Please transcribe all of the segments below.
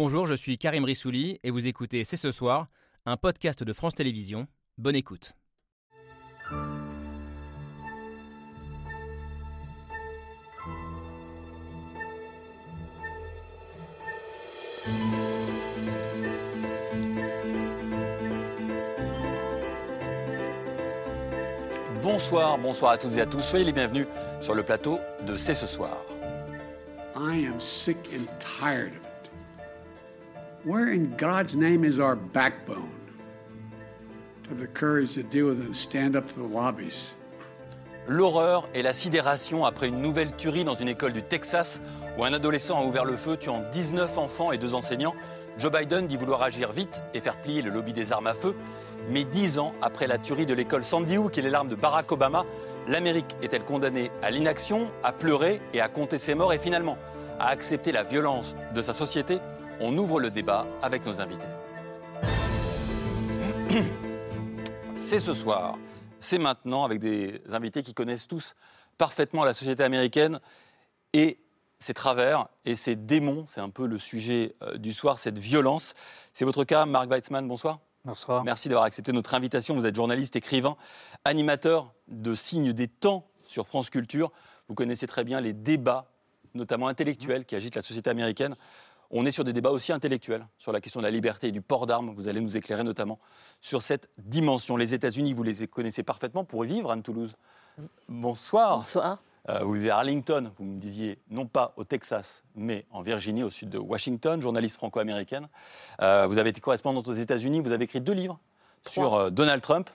Bonjour, je suis Karim Rissouli et vous écoutez C'est ce soir, un podcast de France Télévisions. Bonne écoute. Bonsoir, bonsoir à toutes et à tous. Soyez les bienvenus sur le plateau de C'est ce soir. I am sick and tired of it. Where in God's name is our backbone? To have the courage to deal with it and stand up to the lobbies? L'horreur et la sidération après une nouvelle tuerie dans une école du Texas où un adolescent a ouvert le feu tuant 19 enfants et deux enseignants. Joe Biden dit vouloir agir vite et faire plier le lobby des armes à feu. Mais dix ans après la tuerie de l'école Sandy Hook et les larmes de Barack Obama, l'Amérique est-elle condamnée à l'inaction, à pleurer et à compter ses morts et finalement à accepter la violence de sa société? On ouvre le débat avec nos invités. C'est ce soir, c'est maintenant avec des invités qui connaissent tous parfaitement la société américaine et ses travers et ses démons. C'est un peu le sujet euh, du soir, cette violence. C'est votre cas, Marc Weitzman, bonsoir. Bonsoir. Merci d'avoir accepté notre invitation. Vous êtes journaliste, écrivain, animateur de Signes des Temps sur France Culture. Vous connaissez très bien les débats, notamment intellectuels, qui agitent la société américaine. On est sur des débats aussi intellectuels, sur la question de la liberté et du port d'armes. Vous allez nous éclairer notamment sur cette dimension. Les États-Unis, vous les connaissez parfaitement pour y vivre, Anne-Toulouse. Bonsoir. Bonsoir. Euh, vous vivez à Arlington, vous me disiez, non pas au Texas, mais en Virginie, au sud de Washington, journaliste franco-américaine. Euh, vous avez été correspondante aux États-Unis, vous avez écrit deux livres sur euh, Donald Trump.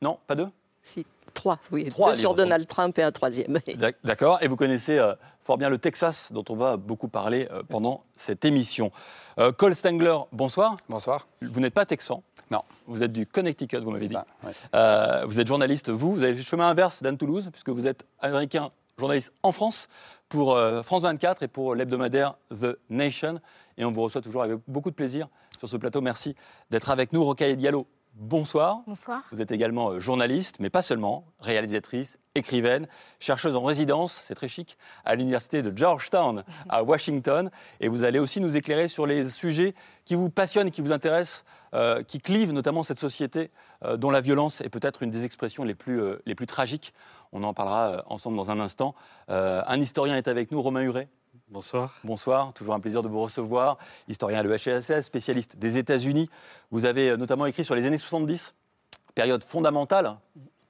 Non, pas deux? Si, trois, oui. Trois Deux sur Donald Trump et un troisième. D'ac- D'accord, et vous connaissez euh, fort bien le Texas, dont on va beaucoup parler euh, pendant cette émission. Euh, Cole Stengler, bonsoir. Bonsoir. Vous n'êtes pas texan, Non. vous êtes du Connecticut, vous m'avez dit. ça, ouais. Euh, vous êtes journaliste, vous, vous avez le chemin inverse d'Anne Toulouse, puisque vous êtes américain journaliste en France pour euh, France 24 et pour l'hebdomadaire The Nation. Et on vous reçoit toujours avec beaucoup de plaisir sur ce plateau. Merci d'être avec nous. Rocaille Diallo, bonsoir. Bonsoir. Vous êtes également euh, journaliste, mais pas seulement, réalisatrice, écrivaine, chercheuse en résidence, c'est très chic, à l'université de Georgetown à Washington. Et vous allez aussi nous éclairer sur les sujets qui vous passionnent et qui vous intéressent, euh, qui clivent notamment cette société euh, dont la violence est peut-être une des expressions les plus, euh, les plus tragiques. On en parlera ensemble dans un instant. Un historien est avec nous, Romain Huret. Bonsoir. Bonsoir, toujours un plaisir de vous recevoir. Historien à l'EHSS, spécialiste des États-Unis. Vous avez euh, notamment écrit sur les années 70, période fondamentale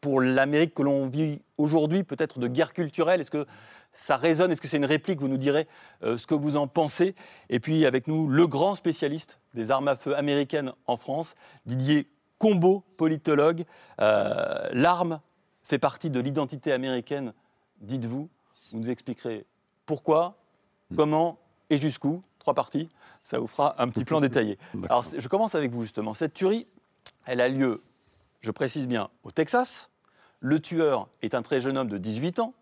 pour l'Amérique que l'on vit aujourd'hui, peut-être de guerre culturelle. Est-ce que ça résonne? Est-ce que c'est une réplique? Vous nous direz euh, ce que vous en pensez. Et puis avec nous, le grand spécialiste des armes à feu américaines en France, Didier Combo, politologue. Euh, L'arme fait partie de l'identité américaine, dites-vous. Vous nous expliquerez pourquoi, comment et jusqu'où. Trois parties. Ça vous fera un petit plan détaillé. Alors, je commence avec vous justement. Cette tuerie, elle a lieu, je précise bien, au Texas. Le tueur est un très jeune homme de 18 ans,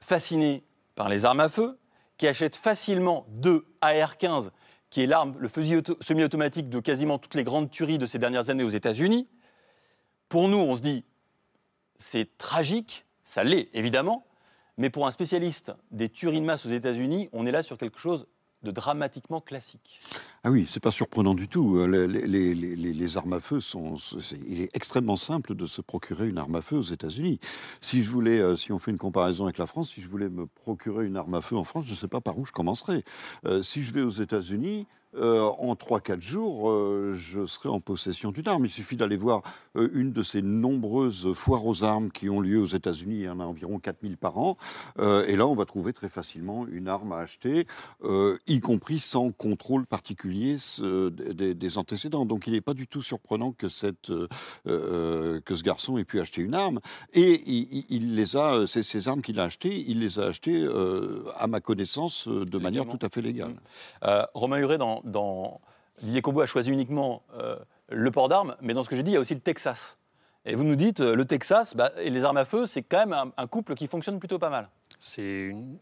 fasciné par les armes à feu, qui achète facilement deux AR-15, qui est l'arme, le fusil auto- semi-automatique de quasiment toutes les grandes tueries de ces dernières années aux États-Unis. Pour nous, on se dit, c'est tragique, ça l'est évidemment, mais pour un spécialiste des tueries de masse aux États-Unis, on est là sur quelque chose de dramatiquement classique. Ah oui, c'est pas surprenant du tout. Euh, Les, armes à feu sont. il est extrêmement simple de se procurer une arme à feu aux États-Unis. Si je voulais, euh, si on fait une comparaison avec la France, si je voulais me procurer une arme à feu en France, je ne sais pas par où je commencerais. Euh, si je vais aux États-Unis, euh, en 3-4 jours, euh, je serai en possession d'une arme. Il suffit d'aller voir euh, une de ces nombreuses foires aux armes qui ont lieu aux États-Unis. Il y en a environ 4000 par an. Et là, on va trouver très facilement une arme à acheter, y compris sans contrôle particulier des, des antécédents. Donc, il n'est pas du tout surprenant que, cette, que ce garçon ait pu acheter une arme. Et il, les a, ces, ces armes qu'il a achetées, il les a achetées, à ma connaissance, de manière tout à fait légale. Euh, Romain Huret, dans, dans... Didier Combo a choisi uniquement euh, le port d'armes, mais dans ce que j'ai dit, il y a aussi le Texas. Et vous nous dites, euh, le Texas bah, et les armes à feu, c'est quand même un, couple qui fonctionne plutôt pas mal. C'est une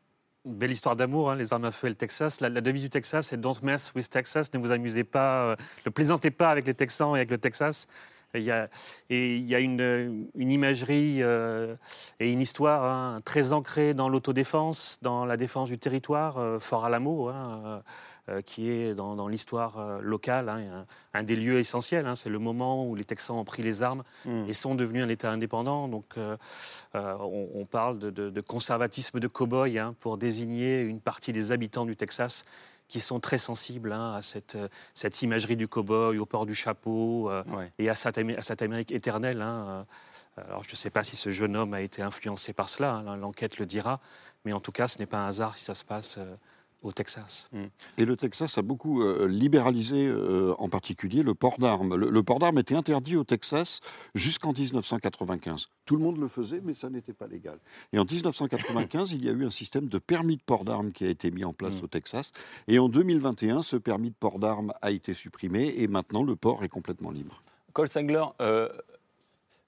belle histoire d'amour, hein, les armes à feu et le Texas. La, devise du Texas, c'est Don't mess with Texas. Ne vous amusez pas, euh, ne plaisantez pas avec les Texans et avec le Texas. Il y a, et il y a une, imagerie et une histoire hein, très ancrée dans l'autodéfense, dans la défense du territoire, Fort Alamo, hein, euh, qui est dans, dans l'histoire euh, locale hein, un, un des lieux essentiels. hein. C'est le moment où les Texans ont pris les armes Mm. et sont devenus un État indépendant. Donc, euh, euh, on, on parle de, de- de conservatisme de cow-boy hein, pour désigner une partie des habitants du Texas qui sont très sensibles hein, à cette, euh, cette imagerie du cow-boy, au port du chapeau euh, Ouais. et à cette, à cette Amérique éternelle. hein. Euh, Alors, je ne sais pas si ce jeune homme a été influencé par cela, hein, l'enquête le dira, mais en tout cas, ce n'est pas un hasard si ça se passe euh, au Texas. Et le Texas a beaucoup euh, libéralisé, euh, en particulier, le port d'armes. Le, le port d'armes était interdit au Texas jusqu'en 1995. Tout le monde le faisait, mais ça n'était pas légal. Et en 1995, il y a eu un système de permis de port d'armes qui a été mis en place Mm. au Texas. Et en 2021, ce permis de port d'armes a été supprimé et maintenant le port est complètement libre. Cole Sangler, euh,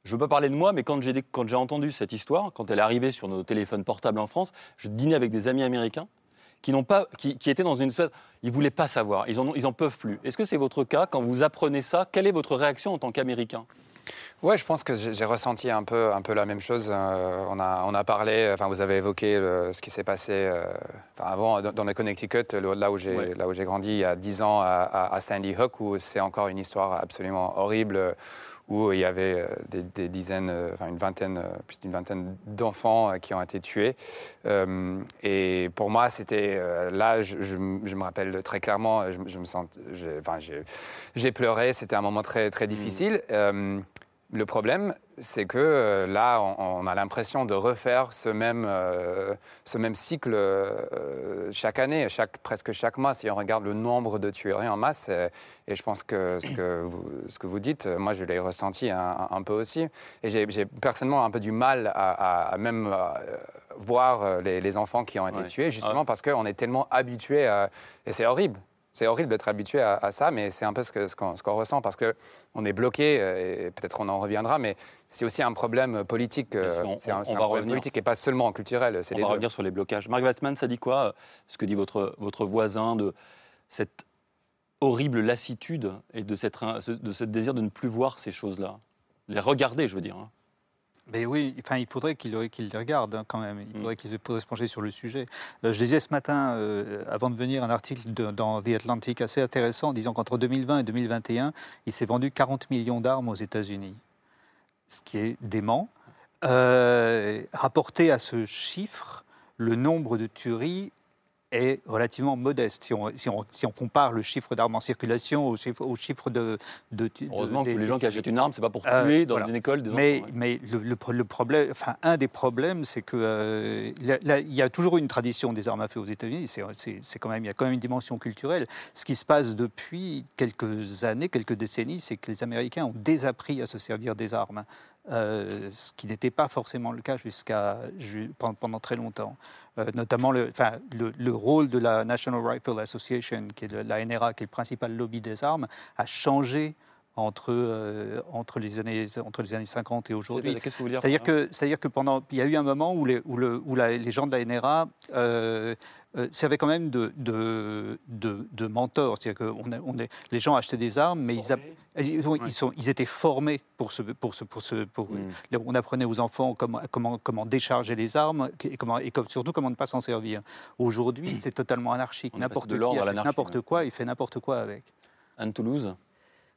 je ne veux pas parler de moi, mais quand j'ai dé- quand j'ai entendu cette histoire, quand elle est arrivée sur nos téléphones portables en France, je dînais avec des amis américains qui, n'ont pas, qui, qui étaient dans une espèce... Ils ne voulaient pas savoir, ils en, ont- ils en peuvent plus. Est-ce que c'est votre cas Quand vous apprenez ça, quelle est votre réaction en tant qu'Américain? Ouais, je pense que j'ai ressenti un peu, un peu la même chose. Euh, on, a, on a parlé, enfin, vous avez évoqué le- ce qui s'est passé euh, enfin, avant dans, dans le Connecticut, le- là où j'ai Ouais. là où j'ai grandi il y a 10 ans à, à- à Sandy Hook, où c'est encore une histoire absolument horrible, où il y avait euh, des, des dizaines, euh, enfin une vingtaine, euh, plus d'une vingtaine d'enfants qui ont été tués. Euh, et pour moi, c'était là, je, je m- je me rappelle très clairement, je, je me sens, j'ai- enfin, j'ai j'ai pleuré. C'était un moment très très difficile. Euh, le problème, c'est que euh, là, on, on a l'impression de refaire ce même, euh, ce même cycle euh, chaque année, chaque, presque chaque mois. Si on regarde le nombre de tueries en masse, et je pense que ce que vous, ce que vous dites, moi, je l'ai ressenti un, un peu aussi. Et j'ai personnellement un peu du mal à, à- à même voir les, les enfants qui ont été Ouais. tués, justement parce qu'on est tellement habitué à... Et c'est horrible. C'est horrible d'être habitué à, à ça, mais c'est un peu ce qu'on ce ressent parce qu'on est bloqué, euh, et peut-être on en reviendra, mais c'est aussi un problème politique. Euh, on- C'est un, on c'est un va problème revenir. politique et pas seulement culturel. On les va deux. revenir sur les blocages. Marc Watzmann, ça dit quoi euh, Ce que dit votre, votre voisin de cette horrible lassitude et de, cette, de ce désir de ne plus voir ces choses-là? Les regarder, je veux dire. hein. Mais oui, enfin, il faudrait qu'il qu'il les regarde hein, quand même. Il Mm. faudrait qu'il se, pencher sur le sujet. Euh, je lisais ce matin, euh, avant de venir, un article de- dans The Atlantic assez intéressant disant qu'entre 2020 et 2021, il s'est vendu 40 millions d'armes aux États-Unis. Ce qui est dément. Euh, rapporté à ce chiffre, le nombre de tueries est relativement modeste. Si on, si on- si on compare le chiffre d'armes en circulation au chiffre, au chiffre de, de Heureusement que des- les gens qui achètent une arme, c'est pas pour Euh, tuer dans voilà. une école des mais, enfants. ouais. mais le, le pro- le problème, enfin, un des problèmes, c'est que euh, il y a toujours une tradition des armes à feu aux États-Unis. C'est, c'est- c'est quand même, il y a quand même une dimension culturelle. Ce qui se passe depuis quelques années, quelques décennies, c'est que les Américains ont désappris à se servir des armes. Euh, ce qui n'était pas forcément le cas jusqu'à ju- pendant, pendant très longtemps. Euh, notamment le, enfin, le, le rôle de la National Rifle Association, qui est la NRA, qui est le principal lobby des armes, a changé entre, euh, entre, les, années, entre les années 50 et aujourd'hui. C'est- Qu'est-ce que vous voulez dire C'est-à-dire que, c'est-à-dire que pendant, il y a eu un moment où les, où le, où la- les gens de la NRA euh, euh, servaient quand même de, de, de, de mentors. C'est-à-dire que on a- on est- les gens achetaient des armes, mais ils, a- ils, ils sont, ils étaient formés pour ce, pour ce, pour ce, pour, Mm. on apprenait aux enfants comment, comment, comment décharger les armes et, comment, et comme- surtout comment ne pas s'en servir. Aujourd'hui, c'est totalement anarchique. N'importe qui n'importe ouais. quoi et fait n'importe quoi avec. Anne Toulouse?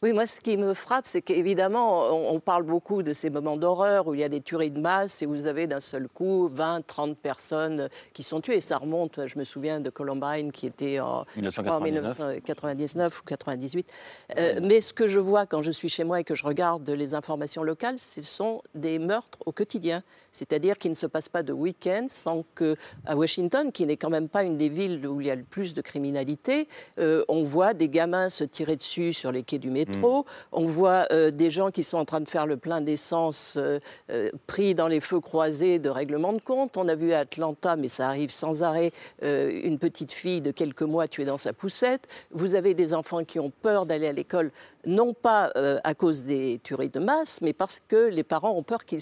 Oui, moi, ce qui me frappe, c'est qu'évidemment, on, on parle beaucoup de ces moments d'horreur où il y a des tueries de masse et vous avez d'un seul coup 20, 30 personnes qui sont tuées. Ça remonte, je me souviens de Columbine qui était en, je crois, en 1999. 1999 ou 98. Euh, mais ce que je vois quand je suis chez moi et que je regarde les informations locales, ce sont des meurtres au quotidien. C'est-à-dire qu'il ne se passe pas de week-end sans que, à Washington, qui n'est quand même pas une des villes où il y a le plus de criminalité, euh, on voit des gamins se tirer dessus sur les quais du métro, on voit euh, des gens qui sont en train de faire le plein d'essence euh, euh, pris dans les feux croisés de règlement de compte. On a vu à Atlanta, mais ça arrive sans arrêt, une petite fille de quelques mois tuée dans sa poussette. Vous avez des enfants qui ont peur d'aller à l'école, non pas à cause des tueries de masse, mais parce que les parents ont peur qu'ils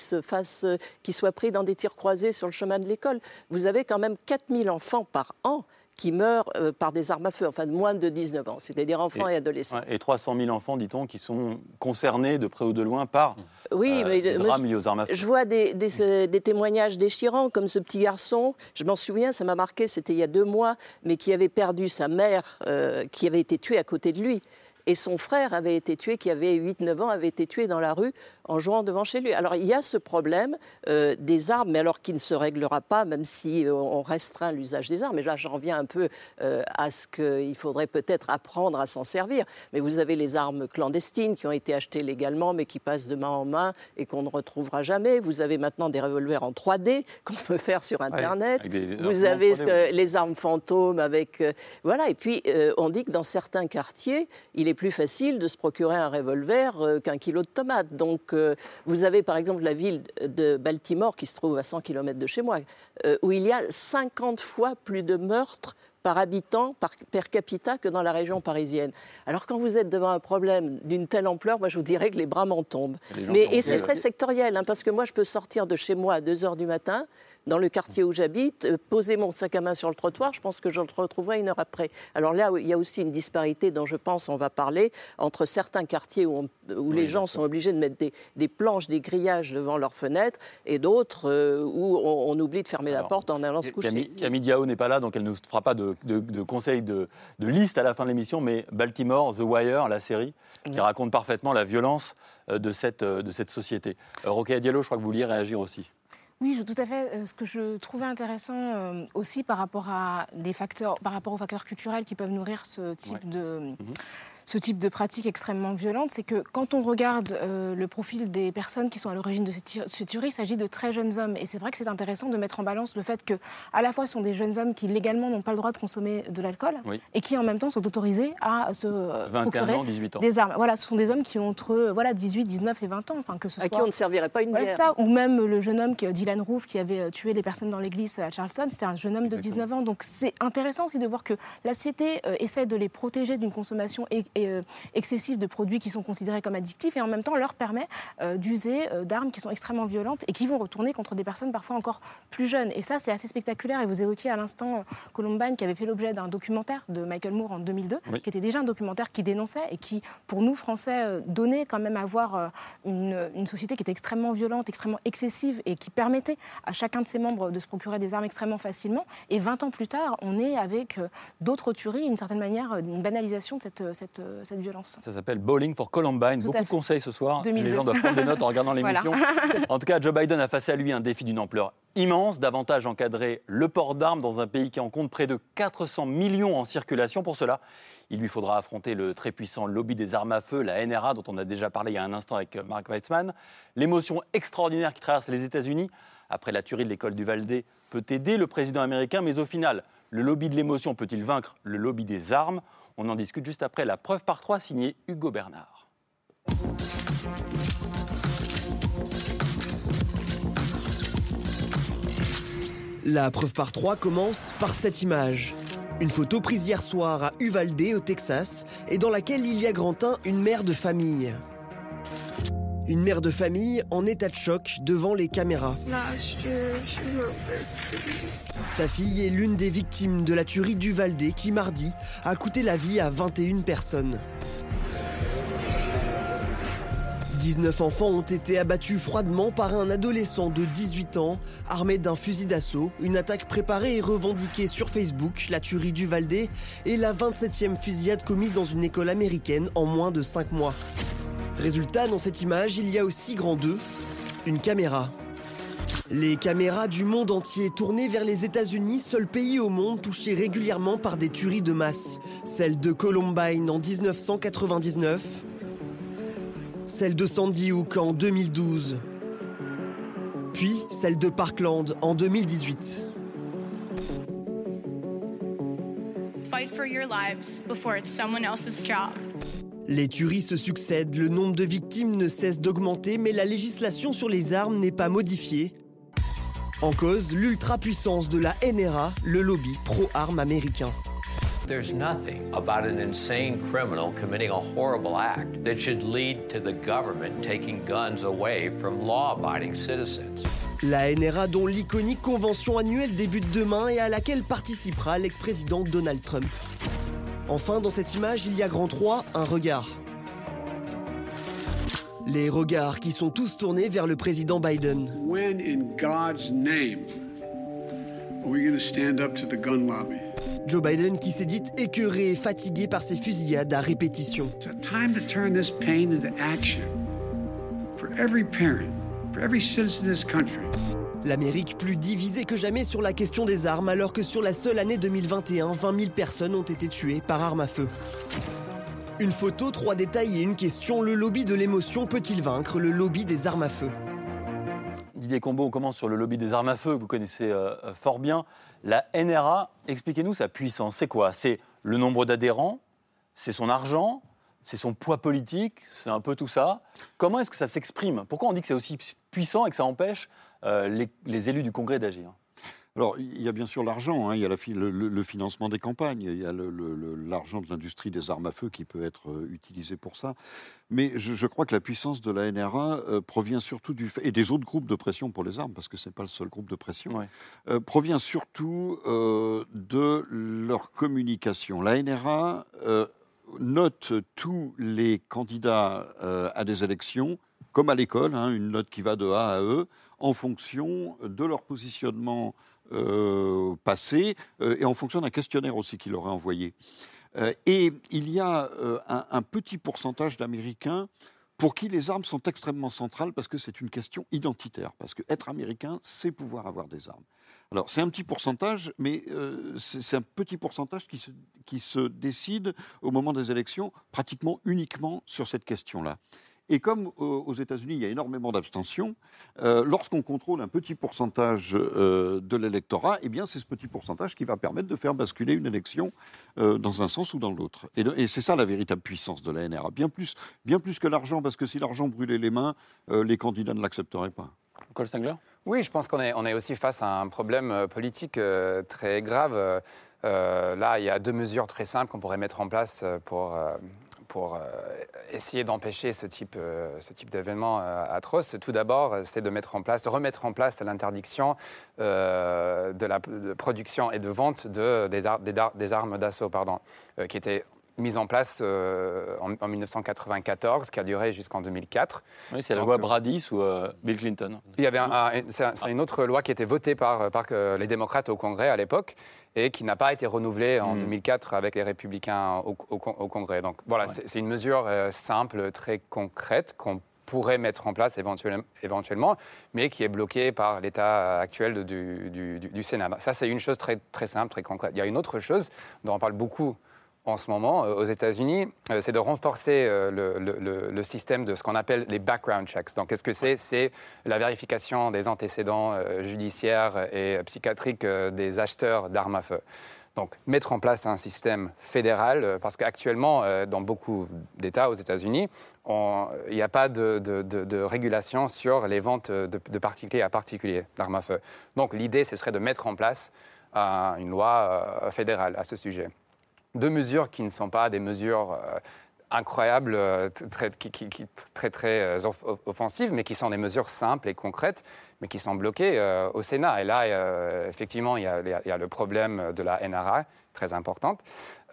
qu'ils soient pris dans des tirs croisés sur le chemin de l'école. Vous avez quand même 4000 enfants par an qui meurent euh, par des armes à feu, enfin de moins de 19 ans, c'est-à-dire enfants et, adolescents. Et 300 000 enfants, dit-on, qui sont concernés de près ou de loin par oui, euh, mais, des drames liés aux armes à feu. Je vois des, des, des témoignages déchirants, comme ce petit garçon, je m'en souviens, ça m'a marqué, c'était il y a deux mois, mais qui avait perdu sa mère, euh, qui avait été tuée à côté de lui. Et son frère avait été tué, qui avait 8-9 ans, avait été tué dans la rue en jouant devant chez lui. Alors il y a ce problème euh, des armes, mais alors qui ne se réglera pas, même si euh, on restreint l'usage des armes. Et là, j'en reviens un peu euh, à ce qu'il faudrait peut-être apprendre à s'en servir. Mais vous avez les armes clandestines qui ont été achetées légalement, mais qui passent de main en main et qu'on ne retrouvera jamais. Vous avez maintenant des revolvers en 3D qu'on peut faire sur Internet. vous avez les armes fantômes avec... voilà, et puis on dit que dans certains quartiers, il est plus facile de se procurer un revolver qu'un kilo de tomates. Donc vous avez par exemple la ville de Baltimore, qui se trouve à 100 km de chez moi, euh, où il y a 50 fois plus de meurtres par habitant, par per capita, que dans la région parisienne. Alors quand vous êtes devant un problème d'une telle ampleur, moi je vous dirais que les bras m'en tombent. Mais, et c'est très sectoriel, hein, parce que moi je peux sortir de chez moi à 2 h du matin, dans le quartier où j'habite, euh, poser mon sac à main sur le trottoir, je pense que je le retrouverai une heure après. Alors là, il y a aussi une disparité dont je pense on va parler entre certains quartiers où, où les gens sont obligés de mettre des, planches, des grillages devant leurs fenêtres et d'autres euh, où on, oublie de fermer la porte en allant se coucher. Camille, Diao n'est pas là, donc elle ne fera pas de, de, conseils de, liste à la fin de l'émission, mais Baltimore, The Wire, la série, qui raconte parfaitement la violence euh, de cette, de cette société. Roquet Diallo, je crois que vous vouliez réagir aussi. Oui, tout à fait. Euh, ce que je trouvais intéressant euh, aussi par rapport à des facteurs, par rapport aux facteurs culturels qui peuvent nourrir ce type de, mhm ce type de pratique extrêmement violente, c'est que quand on regarde euh, le profil des personnes qui sont à l'origine de ce tuerie, il s'agit de très jeunes hommes. Et c'est vrai que c'est intéressant de mettre en balance le fait que, à la fois, ce sont des jeunes hommes qui légalement n'ont pas le droit de consommer de l'alcool et qui en même temps sont autorisés à se procurer des armes. Voilà, ce sont des hommes qui ont entre voilà 18, 19 et 20 ans, enfin que ce soit. À qui on ne servirait pas une bière. ça, ou même le jeune homme qui, Dylan Roof qui avait euh, tué les personnes dans l'église à Charleston, c'était un jeune homme de 19 ans. Donc c'est intéressant aussi de voir que la société euh, essaie de les protéger d'une consommation et, euh, excessive de produits qui sont considérés comme addictifs et en même temps leur permet euh, d'user euh, d'armes qui sont extrêmement violentes et qui vont retourner contre des personnes parfois encore plus jeunes. Et ça, c'est assez spectaculaire. Et vous évoquiez à l'instant Columbine qui avait fait l'objet d'un documentaire de Michael Moore en 2002, qui était déjà un documentaire qui dénonçait et qui, pour nous, Français, donnait quand même à voir une, une société qui était extrêmement violente, extrêmement excessive et qui permettait à chacun de ses membres de se procurer des armes extrêmement facilement. Et 20 ans plus tard, on est avec d'autres tueries, d'une certaine manière, une banalisation de cette, cette, cette violence. Ça s'appelle Bowling for Columbine. Beaucoup de conseils ce soir. Les gens doivent prendre des notes en regardant l'émission. En tout cas, Joe Biden a face à lui un défi d'une ampleur immense, davantage encadrer le port d'armes dans un pays qui en compte près de 400 millions en circulation. Pour cela, il lui faudra affronter le très puissant lobby des armes à feu, la NRA, dont on a déjà parlé il y a un instant avec Mark Weitzman. L'émotion extraordinaire qui traverse les États-Unis après la tuerie de l'école du Valdé peut aider le président américain, mais au final, le lobby de l'émotion peut-il vaincre le lobby des armes? On en discute juste après la preuve par trois signée Hugo Bernard. La preuve par trois commence par cette image. Une photo prise hier soir à Uvalde, au Texas, et dans laquelle il y a Grantin, une mère de famille. Une mère de famille en état de choc devant les caméras. Sa fille est l'une des victimes de la tuerie du Valdé qui, mardi, a coûté la vie à 21 personnes. 19 enfants ont été abattus froidement par un adolescent de 18 ans, armé d'un fusil d'assaut, une attaque préparée et revendiquée sur Facebook, la tuerie du Valdé et la 27e fusillade commise dans une école américaine en moins de 5 mois. Résultat, dans cette image, il y a aussi grand 2, une caméra. Les caméras du monde entier tournées vers les États-Unis, seul pays au monde touché régulièrement par des tueries de masse. Celle de Columbine en 1999, celle de Sandy Hook en 2012, puis celle de Parkland en 2018. Fight for your lives before it's someone else's job. Les tueries se succèdent, le nombre de victimes ne cesse d'augmenter, mais la législation sur les armes n'est pas modifiée. En cause, l'ultra-puissance de la NRA, le lobby pro-armes américain. There's nothing about an insane criminal committing a horrible act that should lead to the government taking guns away from law-abiding citizens. La NRA dont l'iconique convention annuelle débute demain et à laquelle participera l'ex-président Donald Trump. Enfin, dans cette image, il y a grand 3, un regard. Les regards qui sont tous tournés vers le président Biden. When in God's name are we going to stand up to the gun lobby? Joe Biden qui s'est dit écœuré et fatigué par ces fusillades à répétition. It's time to turn this pain into action for every parent, for every citizen of this country. L'Amérique plus divisée que jamais sur la question des armes alors que sur la seule année 2021, 20 000 personnes ont été tuées par arme à feu. Une photo, trois détails et une question. Le lobby de l'émotion peut-il vaincre le lobby des armes à feu? Didier Combo, on commence sur le lobby des armes à feu, que vous connaissez euh, euh, fort bien. La NRA, expliquez-nous sa puissance. C'est quoi? C'est le nombre d'adhérents? C'est son argent? C'est son poids politique? C'est un peu tout ça. Comment est-ce que ça s'exprime? Pourquoi on dit que c'est aussi puissant et que ça empêche les, les élus du Congrès d'agir Alors, il y a bien sûr l'argent, hein, il y a la fi- le, financement des campagnes, il y a l'argent de l'industrie des armes à feu qui peut être euh, utilisé pour ça. Mais je, je crois que la puissance de la NRA euh, provient surtout du fait, et des autres groupes de pression pour les armes, parce que ce n'est pas le seul groupe de pression, Ouais. euh, provient surtout euh, de leur communication. La NRA euh, note tous les candidats euh, à des élections, comme à l'école, hein, une note qui va de A à E, en fonction de leur positionnement euh, passé euh, et en fonction d'un questionnaire aussi qu'il leur a envoyé. Euh, et il y a un, un petit pourcentage d'Américains pour qui les armes sont extrêmement centrales parce que c'est une question identitaire. Parce que être américain, c'est pouvoir avoir des armes. Alors c'est un petit pourcentage, mais c'est c'est un petit pourcentage qui se, qui se décide au moment des élections pratiquement uniquement sur cette question-là. Et comme euh, aux États-Unis, il y a énormément d'abstention, euh, lorsqu'on contrôle un petit pourcentage euh, de l'électorat, eh bien, c'est ce petit pourcentage qui va permettre de faire basculer une élection euh, dans un sens ou dans l'autre. Et, c'est ça la véritable puissance de la NRA. Bien plus, bien plus que l'argent, parce que si l'argent brûlait les mains, euh, les candidats ne l'accepteraient pas. Cole Stengler? Oui, je pense qu'on est, on est aussi face à un problème politique euh, très grave. Là, il y a deux mesures très simples qu'on pourrait mettre en place pour, euh, pour euh, essayer d'empêcher ce type, euh, type d'événement euh, atroce. Tout d'abord, c'est de mettre en place, remettre en place l'interdiction de la production et de vente de, des, armes d'assaut, pardon, qui était mise en place euh, en, en 1994, qui a duré jusqu'en 2004. Oui, c'est la loi euh, Brady sous euh, Bill Clinton. Il y avait un- un- c'est un- c'est une autre loi qui était votée par, par les démocrates au Congrès à l'époque et qui n'a pas été renouvelée en Mm. 2004 avec les républicains au, au Con- au Congrès. Donc voilà, c'est c'est une mesure euh, simple, très concrète qu'on pourrait mettre en place éventuellement, éventuellement, mais qui est bloquée par l'état actuel du- du- du Sénat. Ça, c'est une chose très, très simple, très concrète. Il y a une autre chose dont on parle beaucoup en ce moment euh, aux États-Unis, euh, c'est de renforcer euh, le, le- le- le système de ce qu'on appelle les background checks. Donc, qu'est-ce que c'est? C'est la vérification des antécédents judiciaires et psychiatriques des acheteurs d'armes à feu. Donc, mettre en place un système fédéral, parce qu'actuellement, dans beaucoup d'États aux États-Unis, il n'y a pas de, de- de- de régulation sur les ventes de, de particulier à particulier d'armes à feu. Donc, l'idée, ce serait de mettre en place euh, une loi euh, fédérale à ce sujet deux mesures qui ne sont pas des mesures euh, incroyables, euh, très, qui, qui- très, très euh, off- off- offensives, mais qui sont des mesures simples et concrètes, mais qui sont bloquées au Sénat. Et là, effectivement, il y a- il y a le problème de la NRA, très importante.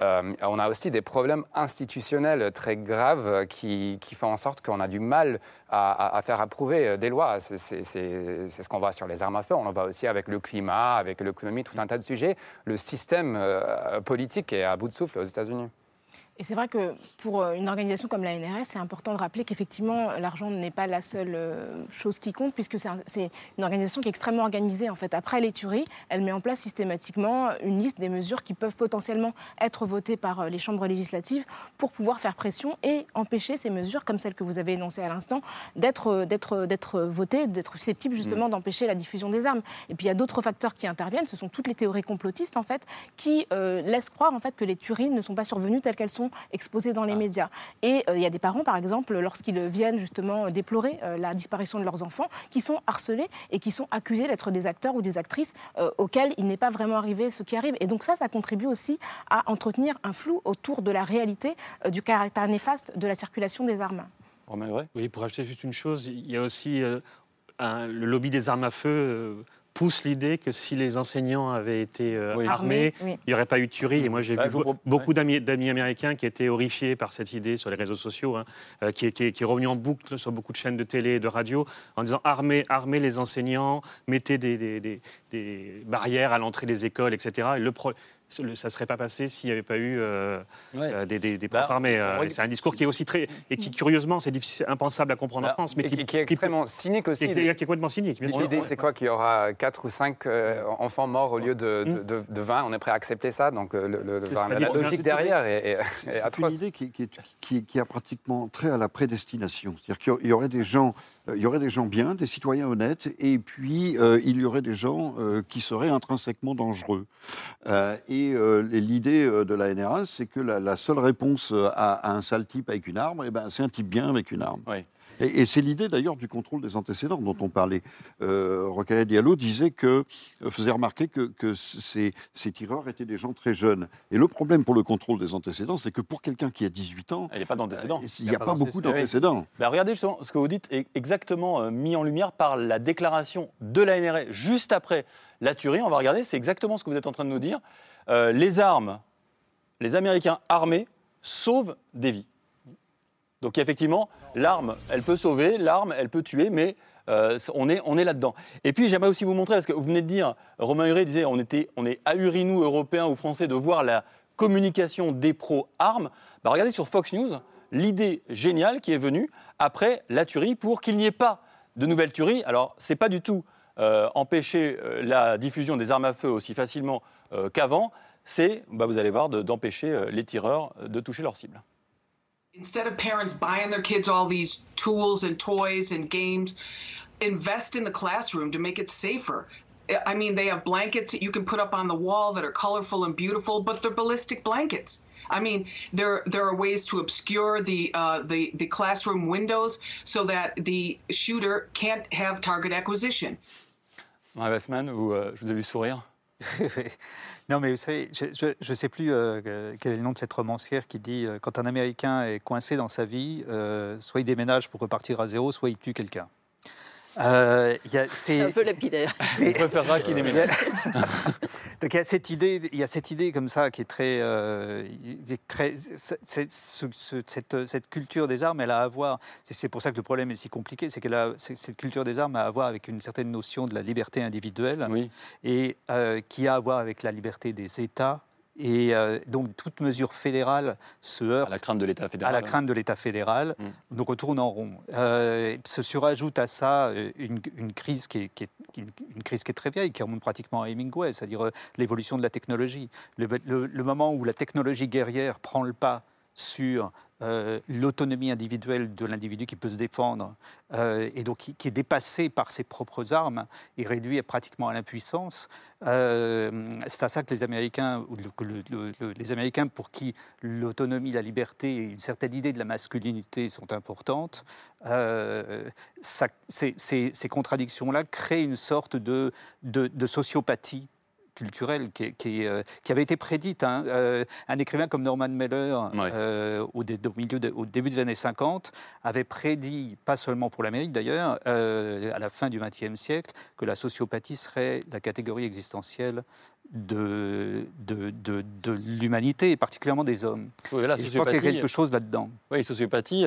Euh, on a aussi des problèmes institutionnels très graves qui, qui font en sorte qu'on a du mal à, à- faire approuver euh, des lois. C'est ce qu'on voit sur les armes à feu. On le voit aussi avec le climat, avec l'économie, tout un tas de sujets. Le système euh, politique est à bout de souffle aux États-Unis. Et c'est vrai que pour euh, une organisation comme la NRS, c'est important de rappeler qu'effectivement, l'argent n'est pas la seule euh, chose qui compte, puisque c'est un- c'est une organisation qui est extrêmement organisée. En fait, après les tueries, elle met en place systématiquement une liste des mesures qui peuvent potentiellement être votées par euh, les chambres législatives pour pouvoir faire pression et empêcher ces mesures, comme celles que vous avez énoncées à l'instant, d'être votées, d'être susceptibles justement d'empêcher la diffusion des armes. Et puis il y a d'autres facteurs qui interviennent. Ce sont toutes les théories complotistes en fait qui euh, laissent croire en fait que les tueries ne sont pas survenues telles qu'elles sont exposées dans les médias. Et euh, il y a des parents par exemple lorsqu'ils viennent justement déplorer euh, la disparition de leurs enfants qui sont harcelés et qui sont accusés d'être des acteurs ou des actrices euh, auxquels il n'est pas vraiment arrivé ce qui arrive. Et donc ça, ça contribue aussi à entretenir un flou autour de la réalité euh, du caractère néfaste de la circulation des armes. Oui, pour ajouter juste une chose, il y a aussi euh, un- le lobby des armes à feu euh, pousse l'idée que si les enseignants avaient été euh, Oui. armés, oui. il n'y aurait pas eu de tuerie. Et moi, j'ai Bah, vu vous beaucoup d'amis d'amis américains qui étaient horrifiés par cette idée sur les réseaux sociaux, hein, euh, qui, est- qui est- qui est revenu en boucle sur beaucoup de chaînes de télé et de radio, en disant armez, armez les enseignants, mettez des, des- des- des barrières à l'entrée des écoles, etc. Et le pro- le- ça ne serait pas passé s'il n'y avait pas eu euh, Ouais. euh, des, des, des Bah, profs armés. euh, on et c'est un discours qui est aussi très. et qui, curieusement, c'est impensable à comprendre Bah, en France, mais Et qui, qui est extrêmement cynique aussi. qui, qui est complètement cynique. L'idée, c'est quoi Qu'il y aura 4 ou 5 enfants morts au lieu de, de, de- de 20. On est prêt à accepter ça? Donc, euh, le, le- la dit- logique derrière est, est- est C'est une atroce. idée qui, qui, qui- qui a pratiquement trait à la prédestination. C'est-à-dire qu'il y aurait des gens, euh, il y aurait des gens bien, des citoyens honnêtes, et puis euh, il y aurait des gens euh, qui seraient intrinsèquement dangereux. Euh, et euh, l'idée euh, de la NRA, c'est que la, seule réponse euh, à, un sale type avec une arme, eh ben, c'est un type bien avec une arme. Et, et c'est l'idée d'ailleurs du contrôle des antécédents dont on parlait. Euh, Rokhaya Diallo disait que, euh, faisait remarquer que, que ces, ces tireurs étaient des gens très jeunes. Et le problème pour le contrôle des antécédents, c'est que pour quelqu'un qui a 18 ans, Il n'y a pas d'antécédents. il n'y a, pas beaucoup d'antécédents. Bah, regardez justement ce que vous dites est exactement euh, mis en lumière par la déclaration de la NRA juste après la tuerie. On va regarder, c'est exactement ce que vous êtes en train de nous dire. Euh, les armes, les Américains armés sauvent des vies. Donc effectivement, l'arme, elle peut sauver, l'arme, elle peut tuer, mais euh, on est, là-dedans. Et puis j'aimerais aussi vous montrer, parce que vous venez de dire, Romain Huré disait, on, était, on est ahuris, nous, Européens ou Français, de voir la communication des pro-armes. Bah, regardez sur Fox News, l'idée géniale qui est venue après la tuerie pour qu'il n'y ait pas de nouvelles tueries. Alors, c'est pas du tout euh, empêcher euh, la diffusion des armes à feu aussi facilement qu'avant, c'est, bah, vous allez voir, de- d'empêcher les tireurs de toucher leur cible. Instead of parents buying their kids all these tools and toys and games, invest in the classroom to make it safer. I mean, they have blankets that you can put up on the wall that are colorful and beautiful, but they're ballistic blankets. I mean, there there are ways to obscure the uh, the the classroom windows so that the shooter can't have target acquisition. Marie Westman, vous, euh, je vous ai vu sourire. non, mais vous savez, je ne sais plus euh, que- quel est le nom de cette romancière qui dit euh, quand un Américain est coincé dans sa vie, euh, soit il déménage pour repartir à zéro, soit il tue quelqu'un. Euh, il y a- C'est un peu lapidaire. On préférera qu'il déménage. Donc il y a cette idée, il y a cette idée comme ça qui est très, euh, est ce- cette, cette culture des armes, elle a à voir. C'est pour ça que le problème est si compliqué, c'est que cette culture des armes a à voir avec une certaine notion de la liberté individuelle Oui. et euh, qui a à voir avec la liberté des États. Et euh, donc toute mesure fédérale se heurte À la crainte de l'État fédéral. à la crainte de l'État fédéral. Donc on tourne en rond. Euh, se surajoute à ça euh, une, une crise qui est, qui une, une crise qui est très vieille, qui remonte pratiquement à Hemingway, c'est-à-dire l'évolution de la technologie. Le, le- le moment où la technologie guerrière prend le pas sur euh, l'autonomie individuelle de l'individu qui peut se défendre euh, et donc qui, est dépassé par ses propres armes et réduit pratiquement à l'impuissance. Euh, c'est à ça que les Américains, les Américains pour qui l'autonomie, la liberté et une certaine idée de la masculinité sont importantes, ces, contradictions-là créent une sorte de sociopathie culturelle qui, qui euh, qui avait été prédite. hein. Euh, un écrivain comme Norman Mailer, Ouais. euh, au, dé- au milieu de- au début des années 50, avait prédit, pas seulement pour l'Amérique d'ailleurs, à la fin du XXe siècle, que la sociopathie serait la catégorie existentielle de, de, de, de l'humanité, et particulièrement des hommes. Oui, Et je crois qu'il y a quelque chose là-dedans. Oui, sociopathie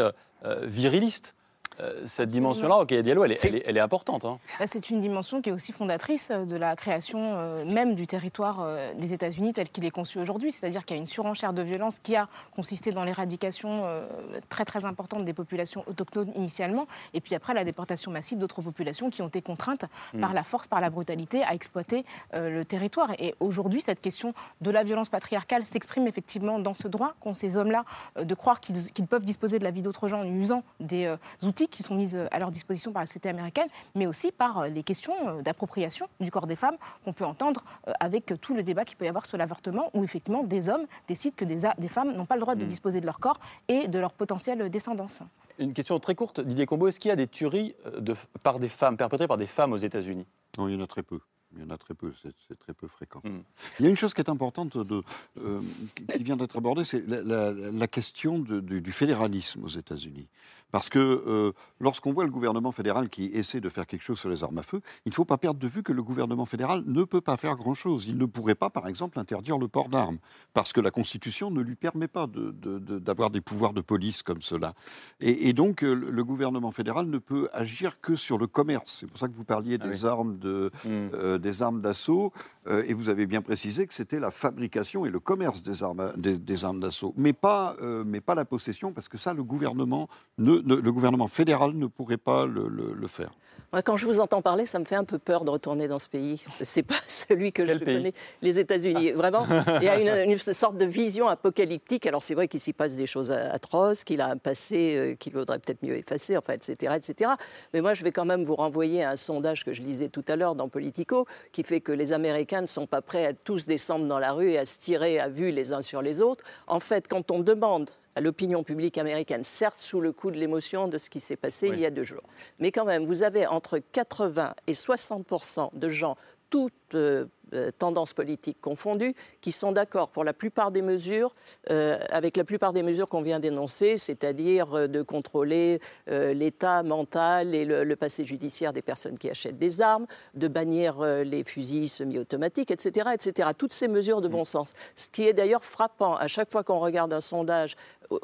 viriliste. Euh, cette dimension-là, ok, Diallo, elle est, C'est- elle est, elle est importante. hein. Bah, C'est une dimension qui est aussi fondatrice euh, de la création euh, même du territoire euh, des États-Unis tel qu'il est conçu aujourd'hui. C'est-à-dire qu'il y a une surenchère de violence qui a consisté dans l'éradication euh, très très importante des populations autochtones initialement, et puis après la déportation massive d'autres populations qui ont été contraintes par la force, par la brutalité à exploiter le territoire. Et aujourd'hui, cette question de la violence patriarcale s'exprime effectivement dans ce droit qu'ont ces hommes-là de croire qu'ils peuvent disposer de la vie d'autres gens en usant des euh, outils qui sont mis euh, à leur disposition par la société américaine, mais aussi par euh, les questions euh, d'appropriation du corps des femmes qu'on peut entendre avec tout le débat qu'il peut y avoir sur l'avortement, où effectivement des hommes décident que des, femmes n'ont pas le droit de disposer de leur corps et de leur potentielle descendance. Une question très courte, Didier Combo, est-ce qu'il y a des tueries de, par des femmes, perpétrées par des femmes aux États-Unis? Non, il y en a très peu. Il y en a très peu, c'est très peu fréquent. Mm. Il y a une chose qui est importante de, euh, qui- qui vient d'être abordée, c'est la, la- la question de- du, du fédéralisme aux États-Unis. Parce que euh, lorsqu'on voit le gouvernement fédéral qui essaie de faire quelque chose sur les armes à feu, il ne faut pas perdre de vue que le gouvernement fédéral ne peut pas faire grand-chose. Il ne pourrait pas, par exemple, interdire le port d'armes, parce que la Constitution ne lui permet pas de- de- de- d'avoir des pouvoirs de police comme cela. Et, et donc, euh, le gouvernement fédéral ne peut agir que sur le commerce. C'est pour ça que vous parliez Ah des armes de, euh, des armes d'assaut, euh, et vous avez bien précisé que c'était la fabrication et le commerce des armes, des, des armes d'assaut, mais pas, mais pas la possession, parce que ça, le gouvernement, ne, ne- le gouvernement fédéral ne pourrait pas le, le- le faire. Moi, quand je vous entends parler, ça me fait un peu peur de retourner dans ce pays. C'est pas celui que je pays connais, les États-Unis. Vraiment, il y a une, une sorte de vision apocalyptique. Alors c'est vrai qu'il s'y passe des choses atroces, qu'il a un passé euh, qu'il vaudrait peut-être mieux effacer, enfin, etc., etc. Mais moi, je vais quand même vous renvoyer à un sondage que je lisais tout à l'heure dans Politico, qui fait que les Américains ne sont pas prêts à tous descendre dans la rue et à se tirer à vue les uns sur les autres. En fait, quand on demande à l'opinion publique américaine, certes sous le coup de l'émotion de ce qui s'est passé Oui. il y a deux jours. Mais quand même, vous avez entre 80 et 60% de gens, toutes euh, tendances politiques confondues, qui sont d'accord pour la plupart des mesures, euh, avec la plupart des mesures qu'on vient d'énoncer, c'est-à-dire euh, de contrôler euh, l'état mental et le, le passé judiciaire des personnes qui achètent des armes, de bannir les fusils semi-automatiques, etc., etc. Toutes ces mesures de bon sens. Ce qui est d'ailleurs frappant, à chaque fois qu'on regarde un sondage,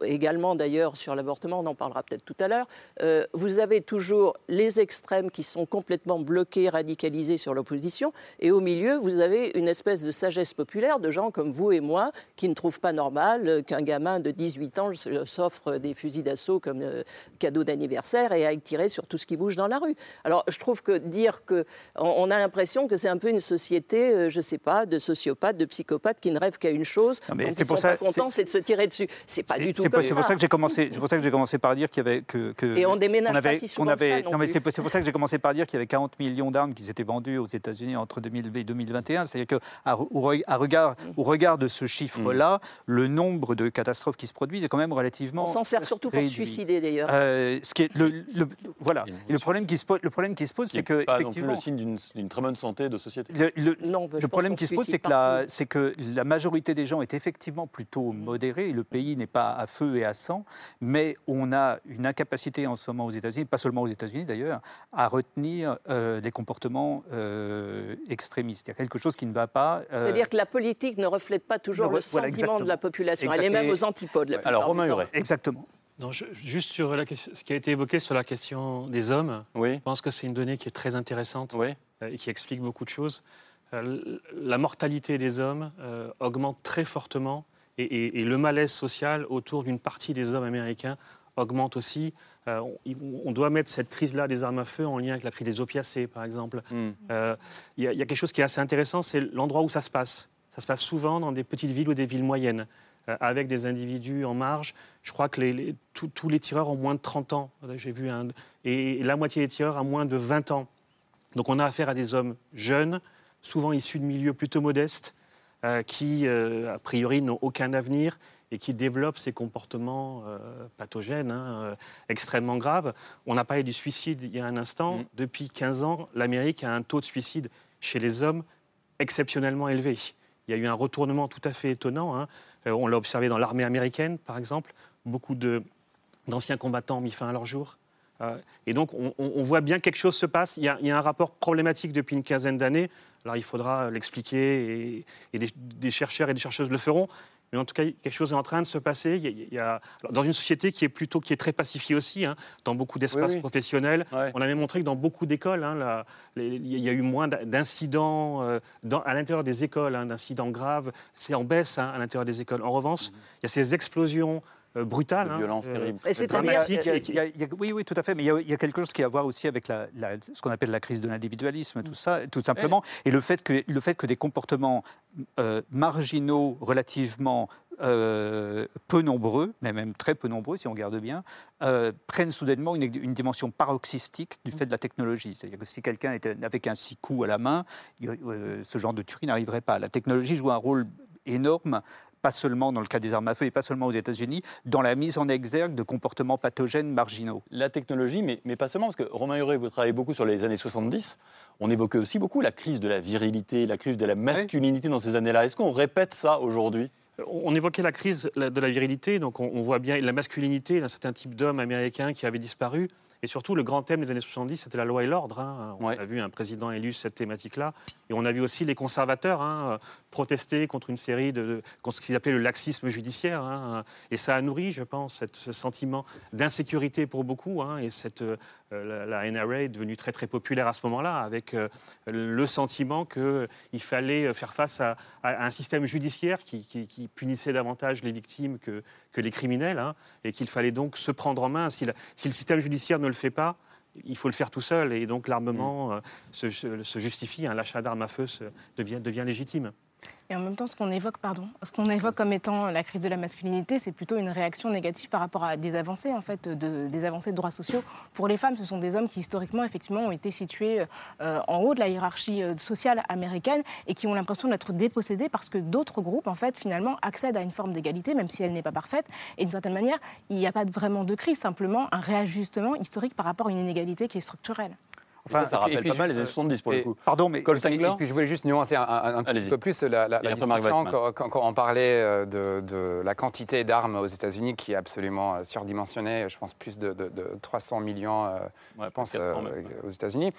également d'ailleurs sur l'avortement, on en parlera peut-être tout à l'heure, euh, vous avez toujours les extrêmes qui sont complètement bloqués, radicalisés sur l'opposition, et au milieu, vous avez une espèce de sagesse populaire de gens comme vous et moi qui ne trouvent pas normal euh, qu'un gamin de 18 ans s'offre des fusils d'assaut comme euh, cadeau d'anniversaire et aille tirer sur tout ce qui bouge dans la rue. Alors, je trouve que dire que on, on a l'impression que c'est un peu une société, euh, je sais pas, de sociopathes, de psychopathes qui ne rêvent qu'à une chose, Non, mais c'est pour sont ça- c'est- de se tirer dessus. C'est pas du tout comme pour- C'est pour ça que j'ai commencé. C'est pour ça que j'ai commencé par dire qu'il y avait que. que- Et on déménage pas avait- si ça non non, mais c'est pour ça que j'ai commencé par dire qu'il y avait 40 millions d'armes qui s'étaient vendues aux États-Unis entre 2000 et 2021. C'est-à-dire qu'à au, re- à regard, au regard de ce chiffre-là, le nombre de catastrophes qui se produisent est quand même relativement. On s'en sert surtout pour se suicider d'ailleurs. Euh, ce qui est le, le- voilà. Et le problème qui se pose, le problème qui se pose, C'est que pas non plus le signe d'une- très bonne santé de société. le, le- Non, bah, le problème qui se pose, c'est que, la, partout. c'est que la majorité des gens est effectivement plutôt modérée. Le pays n'est pas à feu et à sang, mais on a une incapacité en ce moment aux États-Unis, pas seulement aux États-Unis d'ailleurs, à retenir euh, des comportements euh, Il y a quelque chose qui ne va pas. euh, C'est-à-dire que la politique ne reflète pas toujours le voilà, sentiment de la exactement. population. Elle est même aux antipodes. La Alors, Romain. Huret. Exactement. Non, je- juste sur la, ce qui a été évoqué sur la question des hommes, Oui, je pense que c'est une donnée qui est très intéressante oui. euh, et qui explique beaucoup de choses. Euh, la mortalité des hommes euh, augmente très fortement et, et- et le malaise social autour d'une partie des hommes américains augmente aussi. Euh, on, il- on doit mettre cette crise-là des armes à feu en lien avec la crise des opiacés, par exemple. Hmm. Euh, Il y, a- il y a quelque chose qui est assez intéressant, c'est l'endroit où ça se passe. Ça se passe souvent dans des petites villes ou des villes moyennes, euh, avec des individus en marge. Je crois que les- les- tous- tous les tireurs ont moins de 30 ans. J'ai vu un, et la moitié des tireurs a moins de 20 ans. Donc on a affaire à des hommes jeunes, souvent issus de milieux plutôt modestes, qui, a priori, n'ont aucun avenir et qui développent ces comportements euh, pathogènes, hein, euh, extrêmement graves. On a parlé du suicide il y a un instant. Mm. Depuis 15 ans, l'Amérique a un taux de suicide chez les hommes exceptionnellement élevé. Il y a eu un retournement tout à fait étonnant. hein. Euh, on l'a observé dans l'armée américaine, par exemple. Beaucoup de- d'anciens combattants ont mis fin à leur jour. Et donc, on, voit bien que quelque chose se passe. Il y, a, il y a un rapport problématique depuis une quinzaine d'années. Alors, il faudra l'expliquer et, et des, des chercheurs et des chercheuses le feront. Mais en tout cas, quelque chose est en train de se passer. Il y a- il y a- alors, dans une société qui est plutôt qui est très pacifiée aussi, hein, dans beaucoup d'espaces Oui, oui. professionnels. Ouais. On avait montré que dans beaucoup d'écoles, hein, il y a eu moins d'incidents euh, à l'intérieur des écoles, hein, d'incidents graves. C'est en baisse à l'intérieur des écoles. En revanche, il y a ces explosions euh, hein, violence euh, terrible. Et c'est a- oui, oui, tout à fait. Mais il y a, il y a quelque chose qui a à voir aussi avec la, la- ce qu'on appelle la crise de l'individualisme, tout ça, tout simplement. Et le fait que, le fait que des comportements euh, marginaux, relativement euh, peu nombreux, mais même très peu nombreux si on regarde bien, euh, prennent soudainement une, une dimension paroxystique du fait de la technologie. C'est-à-dire que si quelqu'un était avec un six coups à la main, euh, ce genre de tuerie n'arriverait pas. La technologie joue un rôle énorme pas seulement dans le cas des armes à feu et pas seulement aux États-Unis, dans la mise en exergue de comportements pathogènes marginaux. La technologie, mais, mais pas seulement, parce que Romain Huré, vous travaillez beaucoup sur les années 70. On évoquait aussi beaucoup la crise de la virilité, la crise de la masculinité dans ces années-là. Est-ce qu'on répète ça aujourd'hui? On évoquait la crise de la virilité, donc on, on voit bien la masculinité d'un certain type d'homme américain qui avait disparu. Et surtout, le grand thème des années 70, c'était la loi et l'ordre. hein. On Ouais. a vu un président élu cette thématique-là. Et on a vu aussi les conservateurs hein, protester contre une série de, contre ce qu'ils appelaient le laxisme judiciaire. hein. Et ça a nourri, je pense, cette- ce sentiment d'insécurité pour beaucoup. Et cette, euh, la, la NRA est devenue très très populaire à ce moment-là, avec euh, le sentiment qu'il fallait faire face à, à un système judiciaire qui, qui- qui punissait davantage les victimes que, que les criminels, et qu'il fallait donc se prendre en main. Si, la- si le système judiciaire ne le fait pas, il faut le faire tout seul, et donc l'armement euh, se, se- se justifie, hein, l'achat d'armes à feu se- devient, devient légitime. Et en même temps, ce qu'on évoque, comme étant la crise de la masculinité, c'est plutôt une réaction négative par rapport à des avancées, en fait, de, des avancées de droits sociaux. Pour les femmes, ce sont des hommes qui historiquement, effectivement, ont été situés euh, en haut de la hiérarchie euh, sociale américaine et qui ont l'impression d'être dépossédés parce que d'autres groupes, finalement, accèdent à une forme d'égalité, même si elle n'est pas parfaite. Et d'une certaine manière, il n'y a pas vraiment de crise, simplement un réajustement historique par rapport à une inégalité qui est structurelle. Enfin, ça, rappelle puis pas mal les années 70 pour et- le coup. Pardon, mais Cole Et, Stengler et puis je voulais juste nuancer un, un- un petit peu plus la, la, discussion quand, quand- quand on parlait euh, de, de la quantité d'armes aux États-Unis qui est absolument euh, surdimensionnée, je pense plus de, de- de 300 millions, euh, Ouais, je pense, 400 euh, même. aux États-Unis,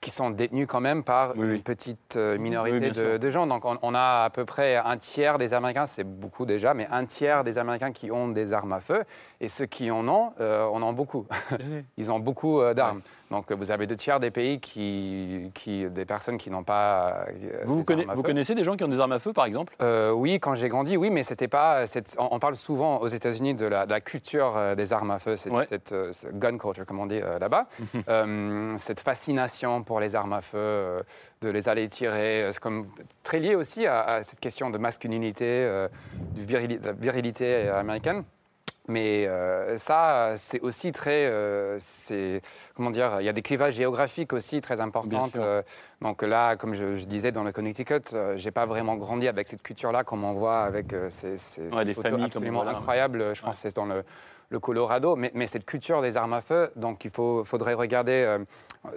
qui sont détenus quand même par Oui, oui. une petite minorité Oui, de, gens. Donc on, on a à peu près un tiers des Américains, c'est beaucoup déjà, mais un tiers des Américains qui ont des armes à feu, et ceux qui en ont, euh, en ont beaucoup. Ils ont beaucoup euh, d'armes. Donc vous avez deux tiers des pays qui, qui des personnes qui n'ont pas. euh, Vous, conna- connaissez des gens qui ont des armes à feu, par exemple? Oui, quand j'ai grandi, oui, mais c'était pas. on, on parle souvent aux États-Unis de la, de la culture des armes à feu, cette, Ouais. cette, ce gun culture, comme on dit là-bas. Cette fascination pour les armes à feu, de les aller tirer, c'est comme très lié aussi à, à cette question de masculinité, de virilité américaine. Mais euh, ça, c'est aussi très, euh, c'est comment dire, il y a des clivages géographiques aussi très importants. Euh, donc là, comme je, je disais dans le Connecticut, j'ai pas vraiment grandi avec cette culture-là, comme on voit avec ces, ces Ouais, des photos familles comme absolument voilà. incroyables. Je pense que c'est dans le, le Colorado, mais, mais cette culture des armes à feu, donc il faut, faudrait regarder. euh,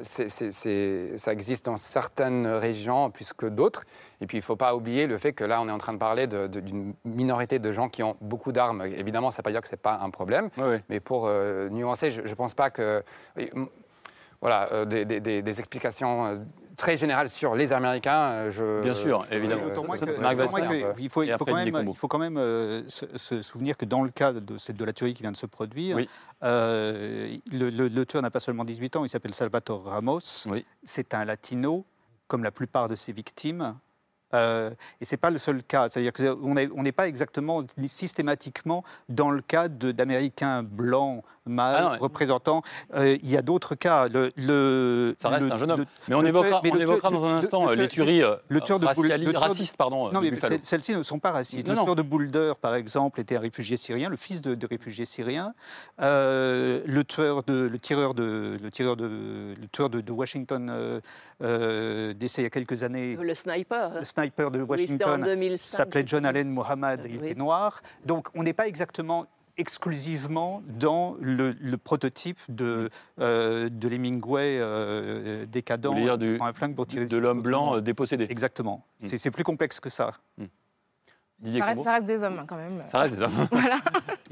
ça existe dans certaines régions plus que d'autres. Et puis il ne faut pas oublier le fait que là, on est en train de parler d'une minorité de gens qui ont beaucoup d'armes. Évidemment, ça ne veut pas dire que ce n'est pas un problème. Mais pour euh, nuancer, je ne pense pas que. Voilà, euh, des, des- des- des explications très générales sur les Américains. euh, je, Bien sûr, je- évidemment. euh, moins que- que il faut, il Et faut après, quand même, Combeau. il faut quand même euh, se, se souvenir que dans le cas de, cette, de la tuerie qui vient de se produire, Oui. euh, le, le- l'auteur n'a pas seulement 18 ans, il s'appelle Salvatore Ramos. Oui. C'est un latino, comme la plupart de ses victimes. Euh, et ce n'est pas le seul cas. C'est-à-dire qu'on n'est on n'est pas exactement systématiquement dans le cas d'Américains blancs, mâles, Ah ouais. représentants. Euh, il y a d'autres cas. Le, le- Ça reste le- un jeune homme. le- Mais on évoquera, tueur- mais on le évoquera tueur- dans un instant le euh, les tueur- tueries le tueur de raciali- le tueur de- racistes pardon, non, mais celles-ci ne sont pas racistes. Non, le non. tueur de Boulder, par exemple, était un réfugié syrien, le fils de, de réfugiés syriens. Euh, le tueur de, le tireur de, le tireur de, le tueur de, de Washington, euh, euh, décès il y a quelques années. Le sniper. Le sniper de Oui, c'était en Washington 2005. s'appelait John Allen Mohammed il Oui. était noir. Donc on n'est pas exactement exclusivement dans le, le prototype de, euh, de l'Hemingway euh, décadent, voulez dire du- qui prend un flingue pour tirer de l'homme blanc euh, dépossédé. Exactement. Mm. C'est- plus complexe que ça. Didier Ça reste, ça reste des hommes, hein, quand même. Ça reste des hommes.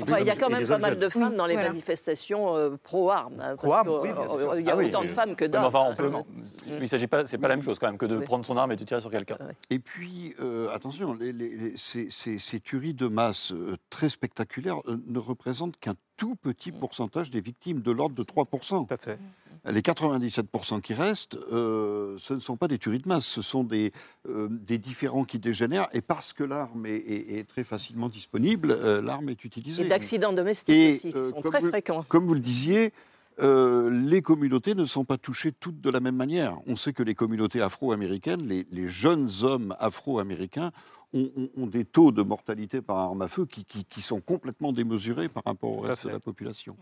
Enfin, il y a quand même pas mal jeunes. de femmes Oui, dans les voilà. manifestations euh, pro-armes. hein, Pro-armes, oui, euh, Il y a Ah oui, autant de femmes que Mais d'hommes. enfin, on peut. Il s'agit pas, c'est pas la même chose quand même que de Oui. prendre son arme et de tirer sur quelqu'un. Et puis, euh, attention, les- les- les- ces, ces- ces tueries de masse euh, très spectaculaires euh, ne représentent qu'un tout petit pourcentage des victimes, de l'ordre de 3%. Tout à fait. Les 97% qui restent, euh, ce ne sont pas des tueries de masse, ce sont des, euh, des différends qui dégénèrent. Et parce que l'arme est, est- est très facilement disponible, euh, l'arme est utilisée. Et d'accidents domestiques Et, aussi, qui euh, sont très vous- fréquents. Comme vous le disiez, euh, les communautés ne sont pas touchées toutes de la même manière. On sait que les communautés afro-américaines, les, les jeunes hommes afro-américains, ont, ont- ont des taux de mortalité par arme à feu qui, qui- qui sont complètement démesurés par rapport au reste de la population.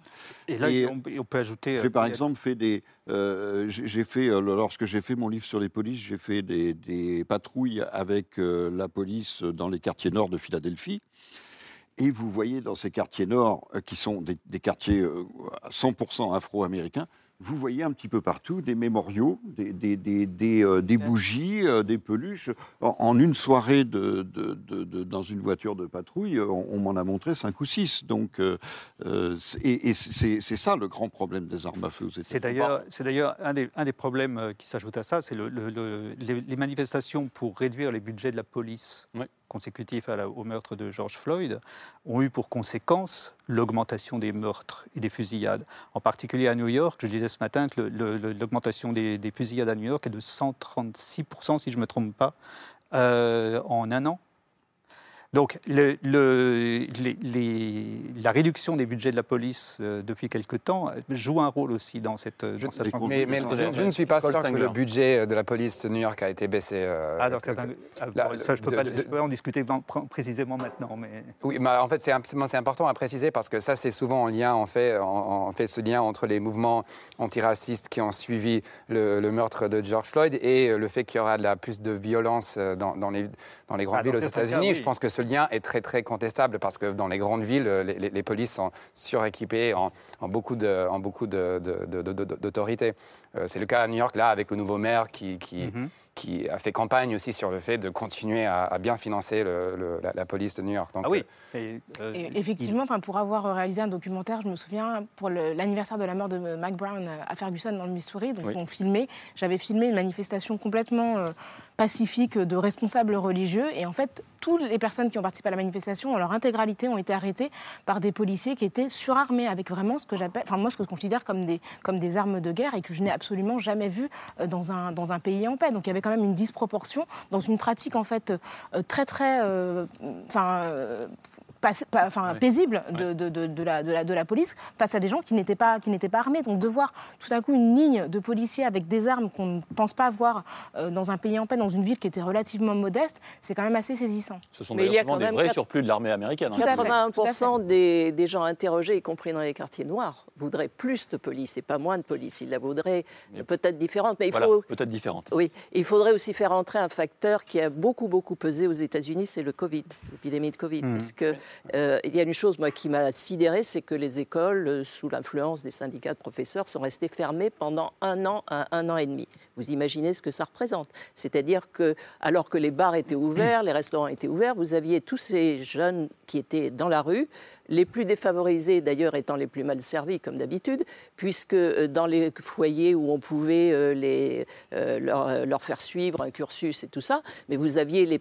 Et là, Et- on, peut ajouter. J'ai euh, par il y a- exemple fait des. euh, j'ai j'ai fait euh, lorsque j'ai fait mon livre sur les polices, j'ai fait des, des patrouilles avec euh, la police dans les quartiers nord de Philadelphie. Et vous voyez dans ces quartiers nord, euh, qui sont des, des quartiers euh, 100% afro-américains, vous voyez un petit peu partout des mémoriaux, des, des, des, des, euh, des bougies, euh, des peluches. En, en une soirée de, de- de- de- dans une voiture de patrouille, euh, on, on m'en a montré cinq ou six. Donc, euh, c'est- et, et c'est c'est ça le grand problème des armes à feu aux États-Unis. C'est d'ailleurs, c'est d'ailleurs un, des, un des problèmes qui s'ajoute à ça, c'est le- le- le- les, les manifestations pour réduire les budgets de la police Ouais. Consécutifs au meurtre de George Floyd ont eu pour conséquence l'augmentation des meurtres et des fusillades. En particulier à New York, je disais ce matin que l'augmentation des, des fusillades à New York est de 136%, si je ne me trompe pas, euh, en un an. Donc, le- le- les- les- la réduction des budgets de la police euh, depuis quelque temps euh, joue un rôle aussi dans cette. dans cette les Mais, je, je ne suis pas sûr que le budget de la police de New York a été baissé. euh, Ah, alors, ah, la- bon, ça, je peux de- pas de- je peux pas en discuter dans- pr- précisément maintenant, mais Oui, mais en fait, c'est imp- c'est important à préciser parce que ça, c'est souvent en lien, en fait, en, en fait, ce lien entre les mouvements antiracistes qui ont suivi le, le meurtre de George Floyd et euh, le fait qu'il y aura de la plus de violence euh, dans, dans les, dans les grandes Ah, villes dans aux États-Unis. oui. Je pense que ce lien est très, très contestable parce que dans les grandes villes, euh, les, polices sont suréquipées en, beaucoup en beaucoup d'autorités. Euh, c'est le cas à New York, là, avec le nouveau maire qui, Mhm. Qui a fait campagne aussi sur le fait de continuer à, à bien financer le- le- la, la police de New York. Donc, ah oui. euh, Et, euh, Et effectivement, enfin, pour avoir réalisé un documentaire, je me souviens, pour l'anniversaire de la mort de Mac Brown à Ferguson, dans le Missouri, donc Oui. on filmait, j'avais filmé une manifestation complètement euh, pacifique de responsables religieux. Et en fait, toutes les personnes qui ont participé à la manifestation, dans leur intégralité, ont été arrêtées par des policiers qui étaient surarmés avec vraiment ce que j'appelle, enfin moi, ce que je considère comme des, comme des armes de guerre et que je n'ai absolument jamais vu euh, dans un, dans un pays en paix. Donc il y avait quand même une disproportion dans une pratique en fait euh, très très, euh, enfin. Euh, pas- pas- enfin, Ouais. paisible de, de- de- de la, de, la, de la police face à des gens qui n'étaient pas, qui n'étaient pas armés. Donc de voir tout à coup une ligne de policiers avec des armes qu'on ne pense pas avoir euh, dans un pays en paix, dans une ville qui était relativement modeste, c'est quand même assez saisissant. Ce sont Mais il y a quand des même vrais quatre- surplus de l'armée américaine. hein. Tout à fait. 81% des, des gens interrogés, y compris dans les quartiers noirs, voudraient plus de police et pas moins de police. Ils la voudraient Mais- peut-être différente, mais il Voilà, faut peut-être différente. Oui, il faudrait aussi faire entrer un facteur qui a beaucoup, beaucoup pesé aux États-Unis, c'est le Covid, l'épidémie de Covid. Mhm. Parce que euh, il y a une chose, moi, qui m'a sidéré, c'est que les écoles, euh, sous l'influence des syndicats de professeurs, sont restées fermées pendant un an un an et demi. Vous imaginez ce que ça représente C'est-à-dire que, alors que les bars étaient ouverts, les restaurants étaient ouverts, vous aviez tous ces jeunes qui étaient dans la rue, les plus défavorisés d'ailleurs étant les plus mal servis comme d'habitude, puisque euh, dans les foyers où on pouvait les, leur, faire suivre un cursus et tout ça, mais vous aviez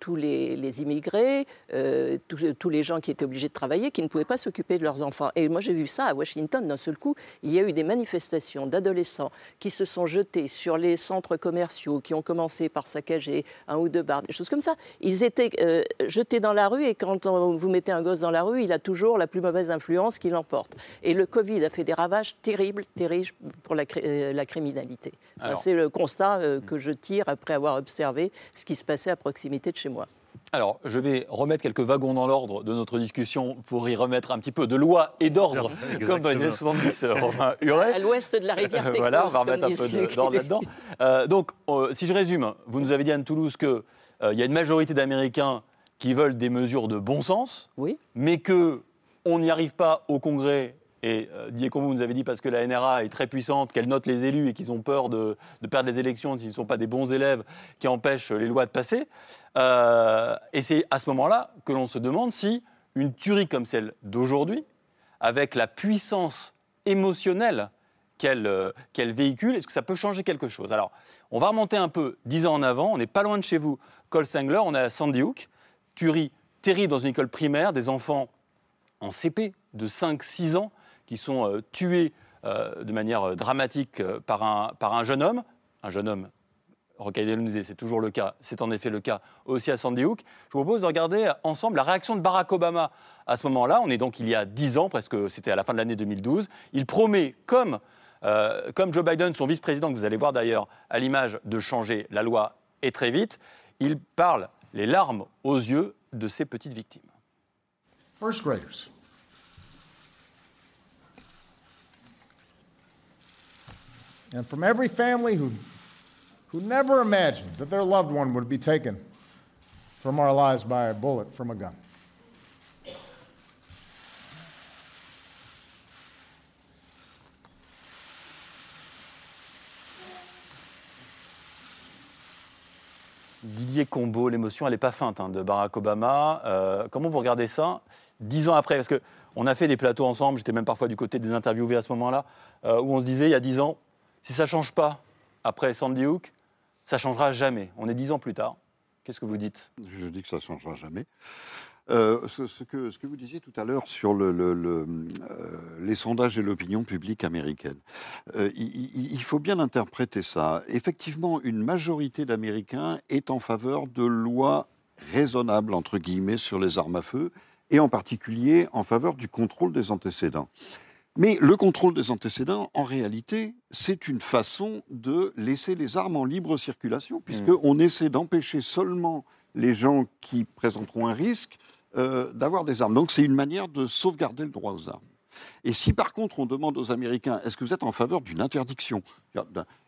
tous les, immigrés, euh, tous les gens qui étaient obligés de travailler, qui ne pouvaient pas s'occuper de leurs enfants. Et moi j'ai vu ça à Washington d'un seul coup. Il y a eu des manifestations d'adolescents qui se sont jetés sur les centres commerciaux, qui ont commencé par saccager un ou deux bars, des choses comme ça. Ils étaient euh, jetés dans la rue et quand on- vous mettez un gosse dans la rue, il a toujours la plus mauvaise influence qui l'emporte. Et le Covid a fait des ravages terribles, terribles pour la, euh, la criminalité. C'est le constat euh, que je tire après avoir observé ce qui se passait à proximité de chez moi. Alors, je vais remettre quelques wagons dans l'ordre de notre discussion pour y remettre un petit peu de loi et d'ordre, comme dans les années 70, euh, Romain Huret. À l'ouest de la rivière Pécos, voilà, on va remettre un peu d'ordre là-dedans. Euh, donc, euh, si je résume, vous nous avez dit, Anne-Toulouse, qu'il y a une majorité d'Américains qui veulent des mesures de bon sens, Oui. mais que on n'y arrive pas au Congrès. Et euh, Diego, nous avez dit parce que la NRA est très puissante, qu'elle note les élus et qu'ils ont peur de, perdre les élections s'ils ne sont pas des bons élèves qui empêchent les lois de passer. Euh, et c'est à ce moment-là que l'on se demande si une tuerie comme celle d'aujourd'hui, avec la puissance émotionnelle qu'elle euh, véhicule, est-ce que ça peut changer quelque chose? Alors, on va remonter un peu dix ans en avant, on n'est pas loin de chez vous, Cole Sangler, on est à Sandy Hook, tuerie terrible dans une école primaire, des enfants en CP de 5-6 ans qui sont euh, tués euh, de manière euh, dramatique par, un, par un jeune homme, un jeune homme disait c'est toujours le cas, c'est en effet le cas aussi à Sandy Hook. Je vous propose de regarder ensemble la réaction de Barack Obama à ce moment-là. On est donc il y a 10 ans, presque, c'était à la fin de l'année 2012. Il promet, comme, comme Joe Biden, son vice-président, que vous allez voir d'ailleurs à l'image, de changer la loi et très vite. Il parle les larmes aux yeux de ses petites victimes. First graders. And from every family who, who never imagined that their loved one would be taken from our lives by a bullet from a gun. Didier Combo, l'émotion, elle n'est pas feinte hein, de Barack Obama. Euh, comment vous regardez ça dix ans après? Parce qu'on a fait des plateaux ensemble, j'étais même parfois du côté des interviewés à ce moment-là, euh, où on se disait, il y a dix ans, si ça ne change pas après Sandy Hook, ça ne changera jamais. On est dix ans plus tard. Qu'est-ce que vous dites? Je dis que ça ne changera jamais. Euh, ce, que, vous disiez tout à l'heure sur le, les sondages et l'opinion publique américaine, il, il, faut bien interpréter ça. Effectivement, une majorité d'Américains est en faveur de lois raisonnables, entre guillemets, sur les armes à feu, et en particulier en faveur du contrôle des antécédents. Mais le contrôle des antécédents, en réalité, c'est une façon de laisser les armes en libre circulation, puisqu'on essaie d'empêcher seulement les gens qui présenteront un risque euh, d'avoir des armes. Donc c'est une manière de sauvegarder le droit aux armes. Et si par contre on demande aux Américains, est-ce que vous êtes en faveur d'une interdiction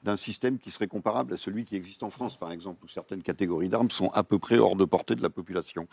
d'un système qui serait comparable à celui qui existe en France, par exemple, où certaines catégories d'armes sont à peu près hors de portée de la population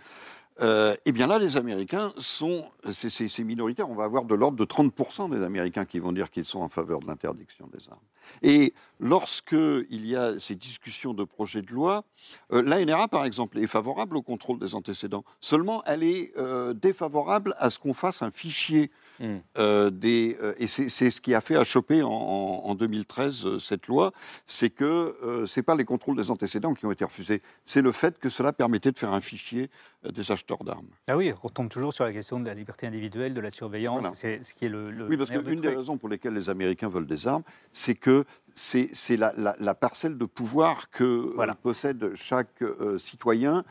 euh, Eh bien là, les Américains sont, c'est minoritaire, on va avoir de l'ordre de 30% des Américains qui vont dire qu'ils sont en faveur de l'interdiction des armes. Et lorsqu'il y a ces discussions de projets de loi, euh, l'ANRA, par exemple, est favorable au contrôle des antécédents. Seulement, elle est euh, défavorable à ce qu'on fasse un fichier Hmm. Euh, des, euh, et c'est ce qui a fait achoper en, en 2013 euh, cette loi, c'est que ce n'est pas les contrôles des antécédents qui ont été refusés, c'est le fait que cela permettait de faire un fichier des acheteurs d'armes. Ah oui, on retombe toujours sur la question de la liberté individuelle, de la surveillance, c'est ce qui est le... oui, parce qu'une des raisons pour lesquelles les Américains veulent des armes, c'est que c'est la, la, parcelle de pouvoir que possède chaque citoyen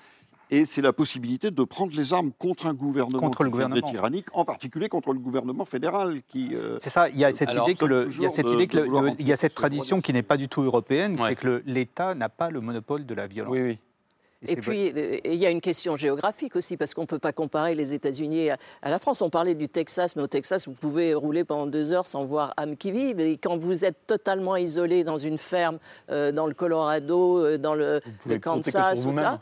et c'est la possibilité de prendre les armes contre un gouvernement, contre le gouvernement. tyrannique, en particulier contre le gouvernement fédéral qui. Euh, c'est ça. Il y a cette idée que le, il y a cette idée que il y a cette tradition qui n'est pas du tout européenne, c'est que l'État n'a pas le monopole de la violence. Oui, oui. Et, puis, euh, il y a une question géographique aussi, parce qu'on ne peut pas comparer les États-Unis à, la France. On parlait du Texas, mais au Texas, vous pouvez rouler pendant deux heures sans voir âme qui vive. Et quand vous êtes totalement isolé dans une ferme, euh, dans le Colorado, dans le, le Kansas, tout ça,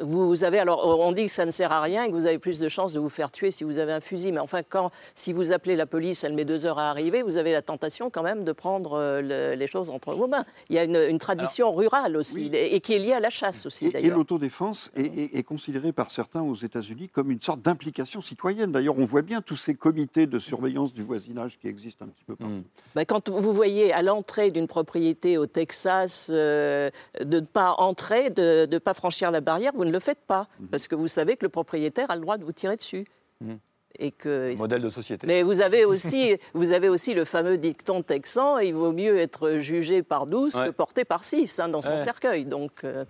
vous avez alors on dit que ça ne sert à rien et que vous avez plus de chances de vous faire tuer si vous avez un fusil. Mais enfin, quand si vous appelez la police, elle met deux heures à arriver, vous avez la tentation quand même de prendre euh, les choses entre vos mains. Il y a une, tradition rurale aussi et qui est liée à la chasse aussi. Et, et l'autodéfense est, est, considérée par certains aux États-Unis comme une sorte d'implication citoyenne. D'ailleurs, on voit bien tous ces comités de surveillance du voisinage qui existent un petit peu partout. Hmm. Ben, quand vous voyez à l'entrée d'une propriété au Texas euh, de ne pas entrer, de ne pas franchir la barrière, vous ne le faites pas, mhm. parce que vous savez que le propriétaire a le droit de vous tirer dessus. Mhm. Et que, Modèle de société. Mais vous avez, aussi, vous avez aussi le fameux dicton texan il vaut mieux être jugé par 12 que porté par 6 hein, dans son cercueil. Donc, euh,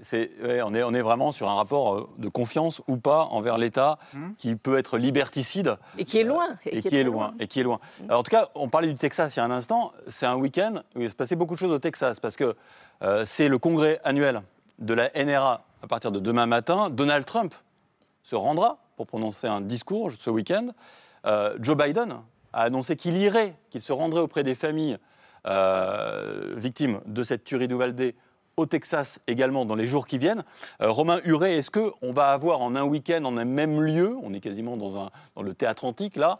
c'est, on, est, on est vraiment sur un rapport euh, de confiance ou pas envers l'État mhm. qui peut être liberticide. Et qui est loin. Euh, et, qui, est, loin, Et qui est loin. Alors, en tout cas, on parlait du Texas il y a un instant. C'est un week-end où il se passait beaucoup de choses au Texas parce que c'est le congrès annuel de la NRA à partir de demain matin, Donald Trump se rendra pour prononcer un discours ce week-end. Euh, Joe Biden a annoncé qu'il irait, qu'il se rendrait auprès des familles euh, victimes de cette tuerie d'Uvalde au Texas également dans les jours qui viennent. Euh, Romain Huret, est-ce qu'on va avoir en un week-end, en un même lieu, on est quasiment dans, un, dans le théâtre antique là,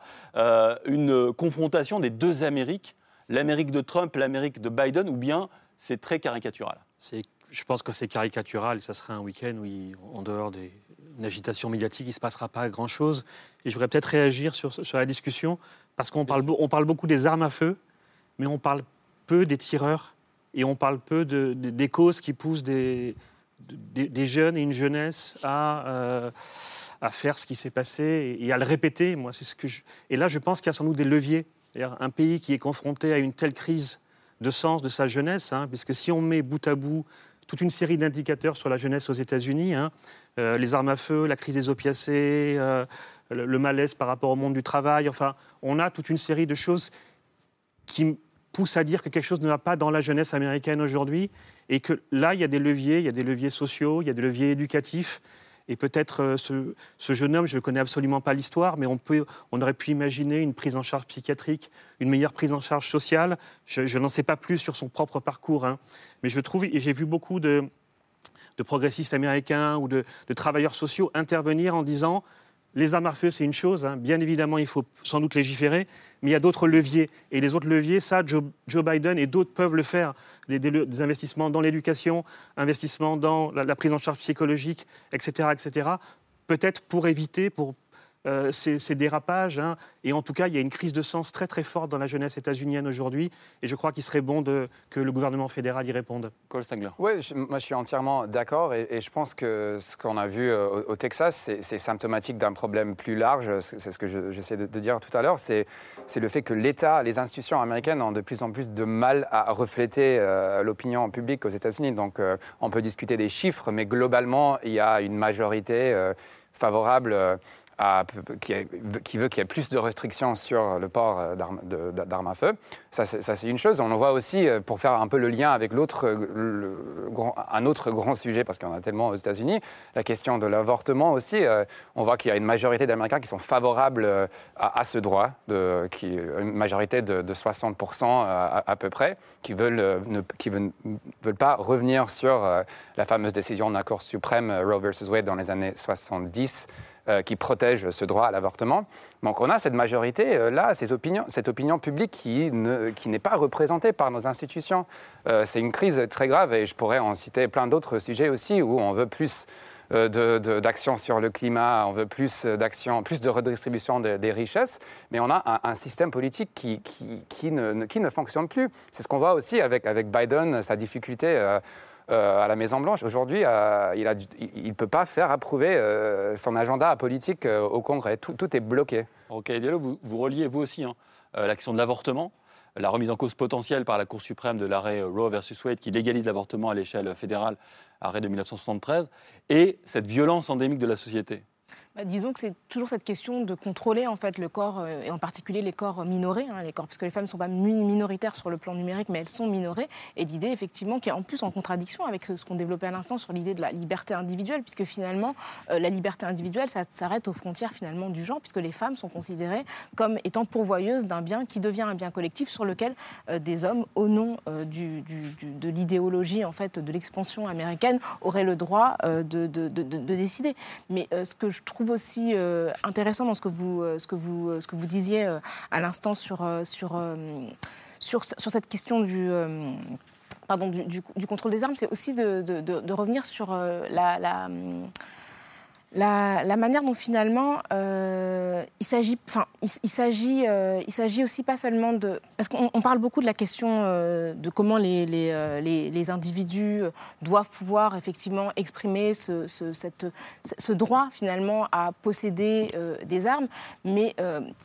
une confrontation des deux Amériques, l'Amérique de Trump, l'Amérique de Biden, ou bien c'est très caricatural? Je pense que c'est caricatural. Ça serait un week-end où, en dehors d'une agitation médiatique, il ne se passera pas grand-chose. Et je voudrais peut-être réagir sur, sur, la discussion, parce qu'on parle, on parle beaucoup des armes à feu, mais on parle peu des tireurs, et on parle peu de, des causes qui poussent des, des, jeunes et une jeunesse à, euh, à faire ce qui s'est passé et, à le répéter. Moi, c'est ce que et là, je pense qu'il y a sans doute des leviers. Un pays qui est confronté à une telle crise de sens de sa jeunesse, hein, puisque si on met bout à bout toute une série d'indicateurs sur la jeunesse aux États-Unis, hein, euh, les armes à feu, la crise des opiacés, euh, le, le malaise par rapport au monde du travail, enfin, on a toute une série de choses qui poussent à dire que quelque chose ne va pas dans la jeunesse américaine aujourd'hui, et que là, il y a des leviers, il y a des leviers sociaux, il y a des leviers éducatifs, et peut-être euh, ce, jeune homme, je ne connais absolument pas l'histoire, mais on, aurait pu imaginer une prise en charge psychiatrique, une meilleure prise en charge sociale. Je, n'en sais pas plus sur son propre parcours, hein. mais je trouve, et j'ai vu beaucoup de, progressistes américains ou de travailleurs sociaux intervenir en disant les armes à feu, c'est une chose, hein. bien évidemment, il faut sans doute légiférer, mais il y a d'autres leviers. Et les autres leviers, ça, Joe, Biden et d'autres peuvent le faire. Des investissements dans l'éducation, investissements dans la, la prise en charge psychologique, etc. etc. Peut-être pour éviter, pour euh, ces, ces dérapages. hein. Et en tout cas, il y a une crise de sens très très forte dans la jeunesse états-unienne aujourd'hui. Et je crois qu'il serait bon de, que le gouvernement fédéral y réponde. Cole Stengler. Oui, moi je suis entièrement d'accord et, et je pense que ce qu'on a vu euh, au, au Texas, c'est- symptomatique d'un problème plus large. C'est ce que je- j'essaie de, de dire tout à l'heure. C'est le fait que l'État, les institutions américaines ont de plus en plus de mal à refléter euh, l'opinion publique aux États-Unis. Donc euh, on peut discuter des chiffres, mais globalement, il y a une majorité euh, favorable. Qui, veut qu'il y ait plus de restrictions sur le port euh, d'armes à feu. Ça, c'est une chose. On le voit aussi, euh, pour faire un peu le lien avec l'autre, euh, un autre grand sujet, parce qu'il y en a tellement aux États-Unis, la question de l'avortement aussi. on voit qu'il y a une majorité d'Américains qui sont favorables à, ce droit, une majorité de, de 60% à, peu près, qui veulent, ne qui veulent, pas revenir sur la fameuse décision de la Cour suprême Roe versus Wade dans les années 70 euh, qui protège ce droit à l'avortement. Donc on a cette majorité, euh, là, cette opinion publique qui ne- qui n'est pas représentée par nos institutions. Euh, c'est une crise très grave et je pourrais en citer plein d'autres sujets aussi où on veut plus d'actions sur le climat, on veut plus d'actions, plus de redistribution de- des richesses, mais on a un, système politique qui, ne, fonctionne plus. C'est ce qu'on voit aussi avec Biden, sa difficulté. Euh, à la Maison-Blanche. Aujourd'hui, euh, il ne peut pas faire approuver euh, son agenda politique au Congrès. Tout, est bloqué. Ok, Diallo, vous, vous reliez vous aussi hein, l'action de l'avortement, la remise en cause potentielle par la Cour suprême de l'arrêt Roe versus Wade qui légalise l'avortement à l'échelle fédérale, arrêt de 1973, et cette violence endémique de la société. Bah, disons que c'est toujours cette question de contrôler en fait le corps euh, et en particulier les corps minorés, hein, les corps parce que les femmes ne sont pas mi- minoritaires sur le plan numérique, mais elles sont minorées. Et l'idée effectivement qui est en plus en contradiction avec ce qu'on développait à l'instant sur l'idée de la liberté individuelle, puisque finalement euh, la liberté individuelle ça s'arrête aux frontières finalement du genre, puisque les femmes sont considérées comme étant pourvoyeuses d'un bien qui devient un bien collectif sur lequel euh, des hommes, au nom euh, de l'idéologie en fait de l'expansion américaine, auraient le droit euh, de, de- de- de- de décider. Mais euh, ce que je trouve aussi euh, intéressant dans ce que vous, euh, ce que vous, euh, ce que vous disiez à l'instant sur, sur, sur, sur cette question du. Pardon, du, contrôle des armes, c'est aussi de, de- revenir sur la, la, la, manière dont finalement euh, il s'agit, enfin, il, s'agit, euh, il s'agit aussi pas seulement de, parce qu'on on parle beaucoup de la question euh, de comment les, les, les- individus doivent pouvoir effectivement exprimer ce, ce- cette- ce droit finalement à posséder des armes, mais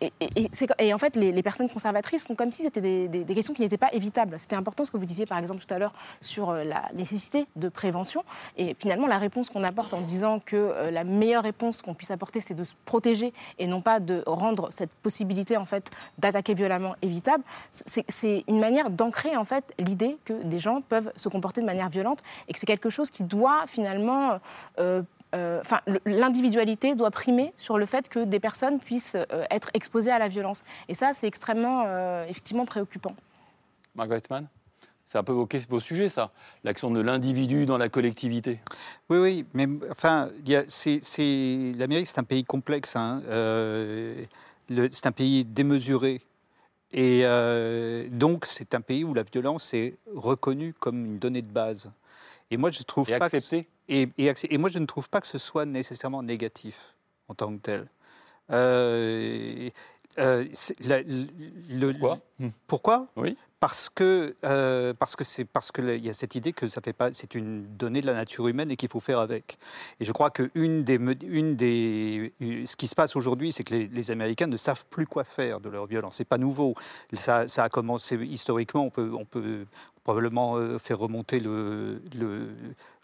et, et- et en fait les, personnes conservatrices font comme si c'était des, des- des questions qui n'étaient pas évitables. C'était important ce que vous disiez par exemple tout à l'heure sur la nécessité de prévention, et finalement la réponse qu'on apporte en disant que la meilleure réponse qu'on puisse apporter c'est de se protéger et non pas de rendre cette possibilité en fait d'attaquer violemment évitable, c'est une manière d'ancrer en fait l'idée que des gens peuvent se comporter de manière violente et que c'est quelque chose qui doit finalement euh, euh, Enfin, l'individualité doit primer sur le fait que des personnes puissent euh, être exposées à la violence. Et ça, c'est extrêmement, effectivement, préoccupant. Margaret Mann? Un peu vos, vos sujets, ça, l'action de l'individu dans la collectivité. Oui, oui, mais enfin, c'est- c'est- l'Amérique, c'est un pays complexe. hein. Euh, c'est un pays démesuré. Et euh, donc, c'est un pays où la violence est reconnue comme une donnée de base. Et moi, je trouve Et pas que- et, et moi, je ne trouve pas que ce soit nécessairement négatif en tant que tel. Euh, Euh, c'est la- le- Pourquoi Pourquoi Oui. Parce que euh, parce que c'est parce que il y a cette idée que ça fait pas c'est une donnée de la nature humaine et qu'il faut faire avec. Et je crois que une des une des ce qui se passe aujourd'hui, c'est que les, les Américains ne savent plus quoi faire de leur violence. C'est pas nouveau. Ça, ça a commencé historiquement. On peut on peut probablement euh, faire remonter le, le,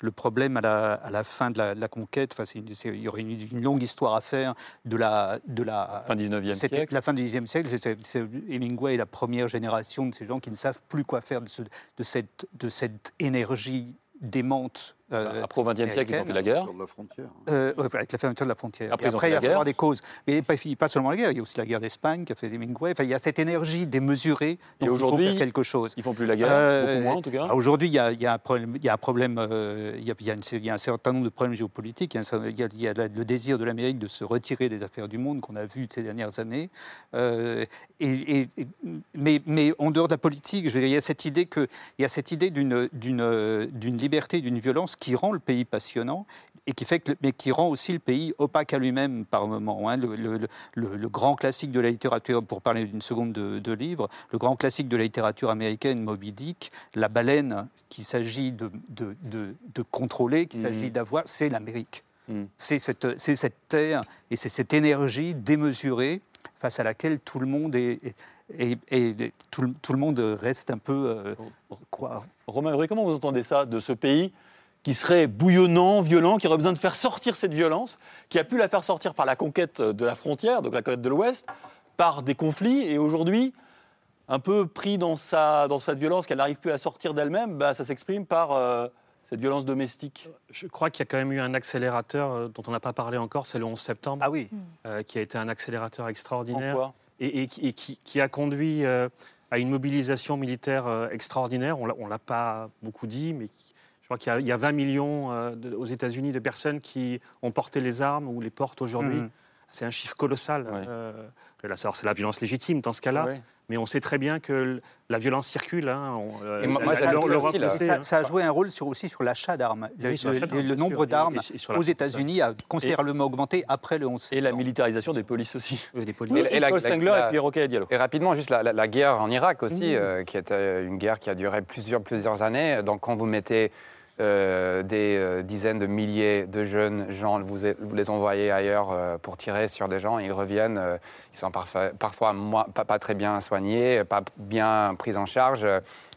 le problème à la, à la fin de la, de la conquête. Enfin, une- il y aurait une, une longue histoire à faire de la de la Fin 19e c'était siècle. La fin du XIXe siècle, c'est- c'est c'est Hemingway est la première génération de ces gens qui ne savent plus quoi faire de, ce- de cette, de cette énergie démente. Euh, Après, au 20e siècle, ils ont fait la guerre. de la euh, avec la fermeture de la frontière. Après, Et après, il la va falloir des causes. Mais pas, pas seulement la guerre, il y a aussi la guerre d'Espagne qui a fait Hemingway. Enfin, il y a cette énergie démesurée Et dont il faut aujourd'hui, faire quelque chose. Ils font plus la guerre, Euh, beaucoup moins en tout cas. Aujourd'hui, il y a, il y a un problème. Il y a un, problème euh, il y a, il y a une- il y a un certain nombre de problèmes géopolitiques. Il y a, un certain- il y a- il y a la- le désir de l'Amérique de se retirer des affaires du monde qu'on a vu ces dernières années. Euh, et, et- et- mais, mais en dehors de la politique, je veux dire, il y a cette idée que il y a cette idée d'une d'une d'une liberté, d'une violence qui rend le pays passionnant et qui fait que, mais qui rend aussi le pays opaque à lui-même par moments. hein. Le, le- le- le grand classique de la littérature, pour parler d'une seconde de, de livre, le grand classique de la littérature américaine, Moby Dick, la baleine qu'il s'agit de, de, de- de contrôler, qu'il Mhm. s'agit d'avoir, c'est l'Amérique. Mhm. C'est cette, terre et c'est cette énergie démesurée face à laquelle tout le monde est, tout le monde reste un peu euh, quoi, Romain Huré, comment vous entendez ça de ce pays qui serait bouillonnant, violent, qui aurait besoin de faire sortir cette violence, qui a pu la faire sortir par la conquête de la frontière, donc la conquête de l'Ouest, par des conflits, et aujourd'hui, un peu pris dans, sa, dans cette violence qu'elle n'arrive plus à sortir d'elle-même, bah, ça s'exprime par euh, cette violence domestique. Je crois qu'il y a quand même eu un accélérateur euh, dont on n'a pas parlé encore, c'est le 11 septembre, Ah oui. euh, qui a été un accélérateur En extraordinaire quoi et, et qui- et qui, qui a conduit euh, à une mobilisation militaire euh, extraordinaire. On ne l'a pas beaucoup dit, mais qui- je crois qu'il y a- il y, a 20 millions euh, de- aux États-Unis de personnes qui ont porté les armes ou les portent aujourd'hui. Mhm. C'est un chiffre colossal. Ouais. Euh, c'est la violence légitime dans ce cas-là, Ouais. mais on sait très bien que la violence circule. hein. On- Et moi- la- moi, la- j'ajoute l'Europe aussi, le là. sait, ça, hein. ça a joué un rôle sur, aussi sur l'achat d'armes. Le, Oui, nombre d'armes Et- et- et aux États-Unis a considérablement augmenté après le 11 Et la septembre. militarisation des polices aussi. Euh, des Et- politiques. et la- la- et puis Roquet Diallo. Et rapidement, juste la, la- la guerre en Irak aussi, euh, qui était une guerre qui a duré plusieurs, plusieurs années. Donc, quand vous mettez euh, des euh, dizaines de milliers de jeunes gens, vous, les envoyez ailleurs euh, pour tirer sur des gens, ils reviennent, ils sont parfois, pas très bien soignés, pas bien pris en charge.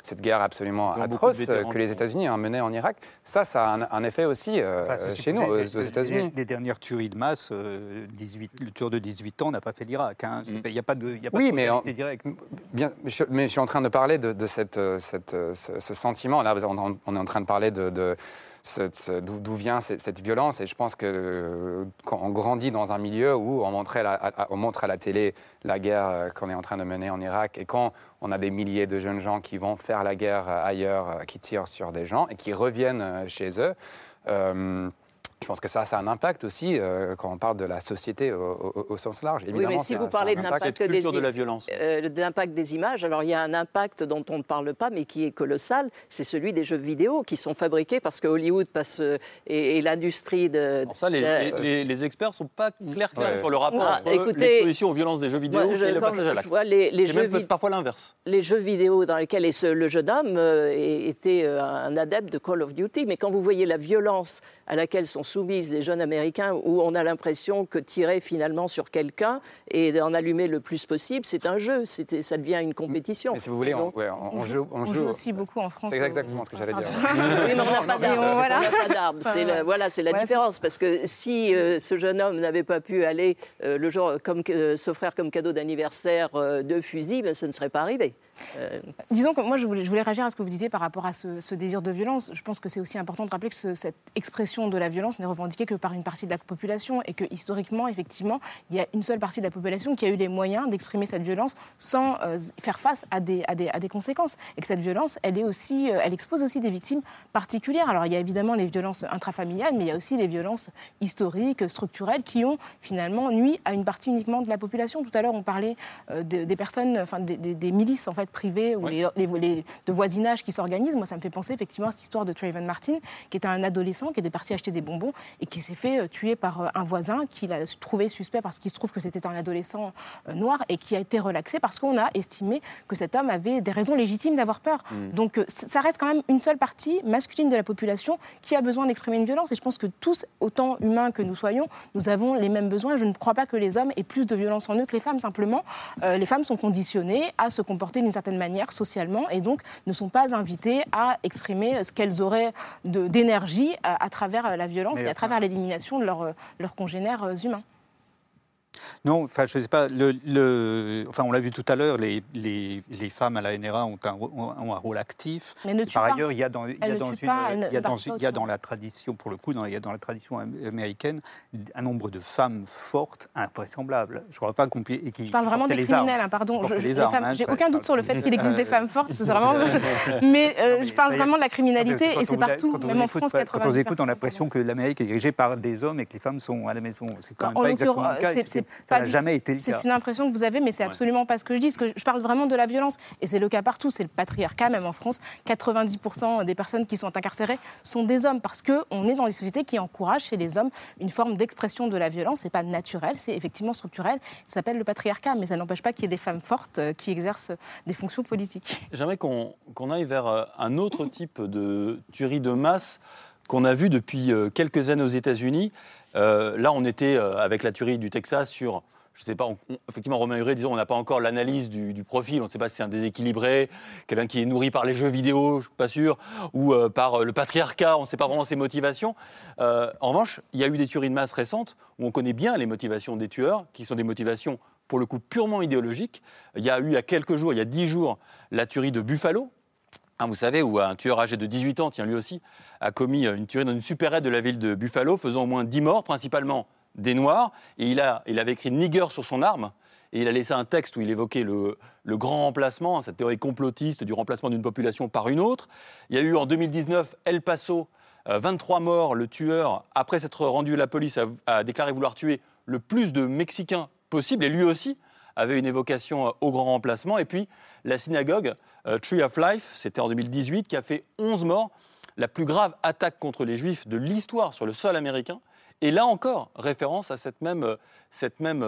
Cette guerre absolument atroce euh, que les États-Unis ont menée en Irak, ça, ça a un, un effet aussi euh, Enfin, chez nous, aux, les- aux les- États-Unis. Les, dernières tueries de masse, euh, 18, le tueur de 18 ans n'a pas fait l'Irak. hein. C'est Mm. Il n'y a pas de, il y a pas Oui, de mais en- causalité directe. Bien, mais je, mais je suis en train de parler de, de cette, cette, ce, ce sentiment. Là, on, on est en train de parler de, d'où vient cette, violence. Et je pense que euh, quand on grandit dans un milieu où on, montre à la télé la guerre euh, qu'on est en train de mener en Irak, et quand on a des milliers de jeunes gens qui vont faire la guerre euh, ailleurs, qui tirent sur des gens et qui reviennent chez eux. Je pense que ça, ça a un impact aussi euh, quand on parle de la société au, au- au sens large. Oui, Évidemment, mais si vous parlez de impact. l'impact Cette des, culture de la violence. euh, de l'impact des images, alors il y a un impact dont on ne parle pas, mais qui est colossal, c'est celui des jeux vidéo qui sont fabriqués parce que Hollywood passe euh, et, et l'industrie de. Alors ça, les, de- les- les- les experts ne sont pas clairs, clairs Ouais. sur le rapport Ah, entre écoutez, l'exposition aux violences des jeux vidéo Moi, je- et le passage à je l'acte. vois les, jeux même parfois l'inverse. les jeux vidéo dans lesquels ce- le jeune homme euh, était un adepte de Call of Duty, mais quand vous voyez la violence à laquelle sont soumises les jeunes Américains, où on a l'impression que tirer finalement sur quelqu'un et en allumer le plus possible, c'est un jeu, C'était- ça devient une compétition. Mais si vous voulez, on, Donc- ouais, on- on joue, on On joue- joue aussi beaucoup en France. C'est au- exactement ce que j'allais dire. Oui, mais on n'a pas d'armes. on- voilà. On n'a pas d'armes. C'est la, voilà, c'est la Voilà, différence. Parce que si euh, ce jeune homme n'avait pas pu aller euh, le jour comme euh, s'offrir comme cadeau d'anniversaire euh, deux fusils, ben, ça ne serait pas arrivé. Euh, Disons que moi, je voulais, réagir à ce que vous disiez par rapport à ce, désir de violence. Je pense que c'est aussi important de rappeler que ce- cette expression de la violence n'est revendiquée que par une partie de la population et que historiquement, effectivement, il y a une seule partie de la population qui a eu les moyens d'exprimer cette violence sans euh, faire face à des, des, conséquences. Et que cette violence, elle, est aussi, euh, elle expose aussi des victimes particulières. Alors, il y a évidemment les violences intrafamiliales, mais il y a aussi les violences historiques, structurelles, qui ont finalement nuit à une partie uniquement de la population. Tout à l'heure, on parlait de- des personnes, enfin des milices en fait privées ou les, les- les- de voisinage qui s'organisent. Moi, ça me fait penser effectivement à cette histoire de Trayvon Martin, qui était un adolescent qui était parti acheter des bonbons et qui s'est fait euh, tuer par euh, un voisin qu'il a trouvé suspect parce qu'il se trouve que c'était un adolescent euh, noir et qui a été relaxé parce qu'on a estimé que cet homme avait des raisons légitimes d'avoir peur. Mm. Donc ça reste quand même une seule partie masculine de la population qui a besoin d'exprimer une violence. Et je pense que tous, autant humains que nous soyons, nous avons les mêmes besoins. Je ne crois pas que les hommes aient plus de violence en eux que les femmes. Simplement, euh, les femmes sont conditionnées à se comporter d'une certaine manière socialement et donc ne sont pas invitées à exprimer ce qu'elles auraient d'énergie à, à travers euh, la violence Mais et à travers l'élimination de leurs, euh, leurs congénères euh, humains. Non, enfin, je ne sais pas. Le, le- enfin, on l'a vu tout à l'heure, les, les, les femmes à la NRA ont un, ont un rôle actif. Mais ne Par pas. ailleurs, il y a dans, il y a Elles ne dans tuent une- pas, il y a dans, partent pas il y a au dans la tradition, pour le coup, dans, il y a dans la tradition am- américaine, un nombre de femmes fortes, invraisemblables. Je ne crois pas qu'on puisse. Je parle vraiment des les criminels, hein, pardon. Je- je- hein, J'ai aucun doute sur le fait qu'il existe des Euh, femmes fortes. vraiment... mais euh, je parle vraiment de la criminalité et c'est partout, même en France, Quand on 90 vous écoute, on a l'impression que l'Amérique est dirigée par des hommes et que les femmes sont à la maison. C'est quand même En pas exactement le cas. C'est- c'est- c'est Ça pas n'a du- jamais été le cas. C'est une impression que vous avez, mais c'est absolument pas ce que je dis. Que je parle vraiment de la violence, et c'est le cas partout. C'est le patriarcat, même en France. 90% des personnes qui sont incarcérées sont des hommes, parce que on est dans des sociétés qui encouragent chez les hommes une forme d'expression de la violence. C'est pas naturel, c'est effectivement structurel. Ça s'appelle le patriarcat, mais ça n'empêche pas qu'il y ait des femmes fortes euh, qui exercent des fonctions politiques. J'aimerais qu'on qu'on aille vers euh, un autre type de tuerie de masse qu'on a vu depuis euh, quelques années aux États-Unis. Euh, là, on était euh, avec la tuerie du Texas sur, je ne sais pas, effectivement, Romain Huré, disons, on n'a pas encore l'analyse du, profil, on ne sait pas si c'est un déséquilibré, quelqu'un qui est nourri par les jeux vidéo, je ne suis pas sûr, ou euh, par le patriarcat, on ne sait pas vraiment ses motivations. En revanche, il y a eu des tueries de masse récentes où on connaît bien les motivations des tueurs, qui sont des motivations pour le coup purement idéologiques. Il y a eu il y a quelques jours, il y a dix jours, la tuerie de Buffalo, Hein, vous savez, où un tueur âgé de 18 ans, tiens lui aussi, a commis euh, une tuerie dans une supérette de la ville de Buffalo, faisant au moins 10 morts, principalement des Noirs. Et il, a, il avait écrit nigger sur son arme. Et il a laissé un texte où il évoquait le, le grand remplacement, cette théorie complotiste du remplacement d'une population par une autre. Il y a eu en 2019 El Paso, euh, 23 morts. Le tueur, après s'être rendu à la police, a déclaré vouloir tuer le plus de Mexicains possible. Et lui aussi avait une évocation euh, au grand remplacement. Et puis la synagogue euh, Tree of Life, c'était en 2018, qui a fait 11 morts, la plus grave attaque contre les juifs de l'histoire sur le sol américain. Et là encore, référence à cette même, euh, cette même,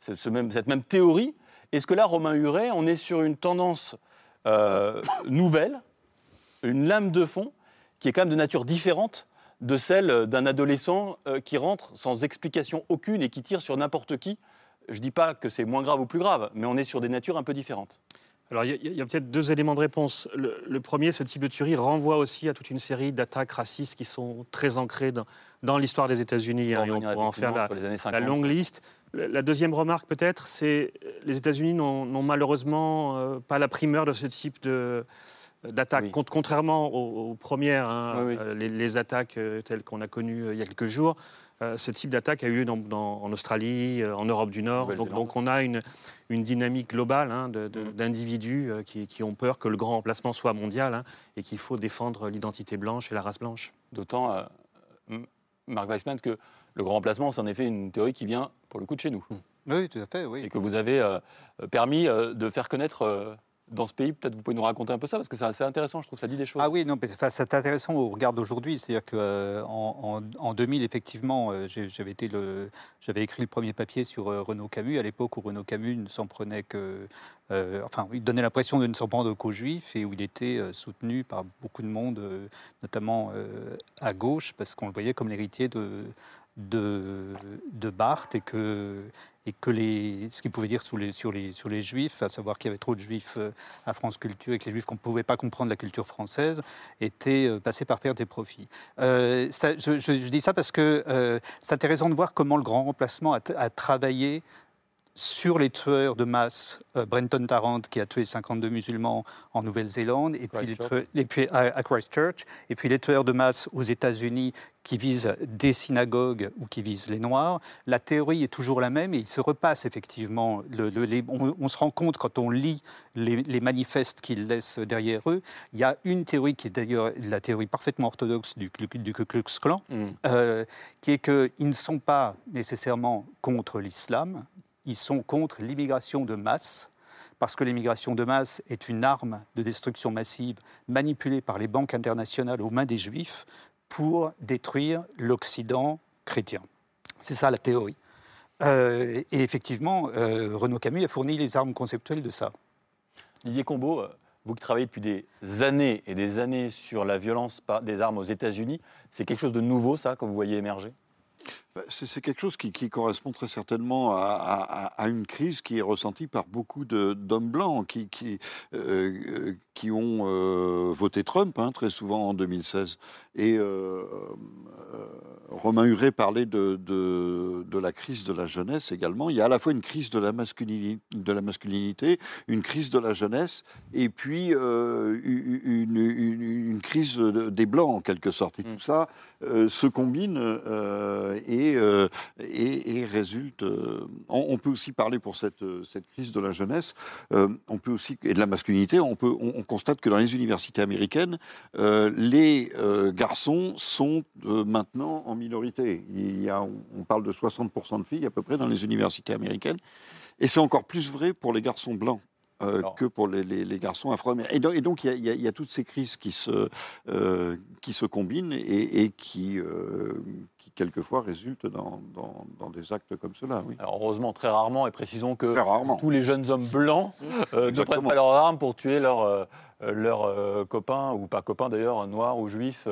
ce- ce même- cette même théorie. Est-ce que là, Romain Huret, on est sur une tendance nouvelle, une lame de fond, qui est quand même de nature différente de celle d'un adolescent qui rentre sans explication aucune et qui tire sur n'importe qui Je ne dis pas que c'est moins grave ou plus grave, mais on est sur des natures un peu différentes. Alors, il y a, peut-être deux éléments de réponse. Le, le premier, ce type de tuerie renvoie aussi à toute une série d'attaques racistes qui sont très ancrées dans, dans l'histoire des États-Unis. hein, on pourra en faire la, sur les années la 50. longue liste. La deuxième remarque, peut-être, c'est euh, les États-Unis n'ont malheureusement euh, pas la primeur de ce type de d'attaque, Oui. Con- contrairement aux, aux premières, hein, Oui, oui. euh, les, les attaques euh, telles qu'on a connues euh, il y a quelques jours. Euh, ce type d'attaque a eu lieu dans- dans- en Australie, euh, en Europe du Nord. Donc, on a une, une dynamique globale hein, de- d'individus euh, qui, qui ont peur que le grand remplacement soit mondial hein, et qu'il faut défendre l'identité blanche et la race blanche. D'autant, euh, Marc Weissman, que le grand remplacement, c'est en effet une théorie qui vient, pour le coup, de chez nous. Oui, tout à fait, oui. Et que vous avez euh, permis euh, de faire connaître euh, dans ce pays. Peut-être vous pouvez nous raconter un peu ça, parce que c'est assez intéressant, je trouve, ça dit des choses. Ah oui, non, c'est intéressant au regard d'aujourd'hui. C'est-à-dire qu'en en, en 2000, effectivement, euh, j'avais écrit le premier papier sur euh, Renaud Camus à l'époque où Renaud Camus ne s'en prenait que, euh, enfin, il donnait l'impression de ne s'en prendre qu'aux Juifs et où il était euh, soutenu par beaucoup de monde, euh, notamment euh, à gauche, parce qu'on le voyait comme l'héritier de de, de Barthes et que, et que les, ce qu'il pouvait dire sur les, sur, les, sur les juifs, à savoir qu'il y avait trop de juifs euh, à France Culture et que les juifs qu'on ne pouvait pas comprendre la culture française, était euh, passé par perte et profit. Euh, je, dis ça parce que c'est intéressant de voir comment le grand remplacement a travaillé sur les tueurs de masse, euh, Brenton Tarrant qui a tué 52 musulmans en Nouvelle-Zélande, et puis, les Christchurch. tueurs- et puis à, à Christchurch, et puis les tueurs de masse aux États-Unis qui visent des synagogues ou qui visent les Noirs. La théorie est toujours la même et il se repasse effectivement. Le- le- les- on, on se rend compte quand on lit les, les manifestes qu'ils laissent derrière eux. Il y a une théorie qui est d'ailleurs la théorie parfaitement orthodoxe du, Ku- du Ku Klux Klan, Mm. euh, qui est qu'ils ne sont pas nécessairement contre l'islam, ils sont contre l'immigration de masse, parce que l'immigration de masse est une arme de destruction massive manipulée par les banques internationales aux mains des juifs pour détruire l'Occident chrétien. C'est ça la théorie. Euh, et effectivement, euh, Renaud Camus a fourni les armes conceptuelles de ça. Didier Combeau, euh, vous qui travaillez depuis des années et des années sur la violence des armes aux États-Unis, c'est quelque chose de nouveau, ça, que vous voyez émerger? C'est c'est quelque chose qui, qui correspond très certainement à, à- à une crise qui est ressentie par beaucoup d'hommes blancs qui, qui, euh, qui ont euh, voté Trump hein, très souvent en 2016. Et euh, Romain Huret parlait de, de, de la crise de la jeunesse également. Il y a à la fois une crise de la masculinité, de la masculinité une crise de la jeunesse, et puis une, une- une crise de- des blancs en quelque sorte. Et tout ça se combine euh, et, euh, et, résulte. euh, on, peut aussi parler pour cette, euh, crise de la jeunesse, on peut aussi et de la masculinité. On constate que dans les universités américaines, les garçons sont maintenant en minorité. On parle de 60% de filles à peu près dans les universités américaines, et c'est encore plus vrai pour les garçons blancs. Euh, que pour les, les- les garçons afro-américains. Et donc, et donc, il y, a- y y toutes ces crises qui se, euh, qui se combinent et, et qui, euh, qui, quelquefois, résultent dans, dans- dans des actes comme cela. Oui. Alors heureusement, très rarement, et précisons que tous les jeunes hommes blancs ne prennent pas leurs armes pour tuer leurs euh, copains, ou pas copains d'ailleurs, noirs ou juifs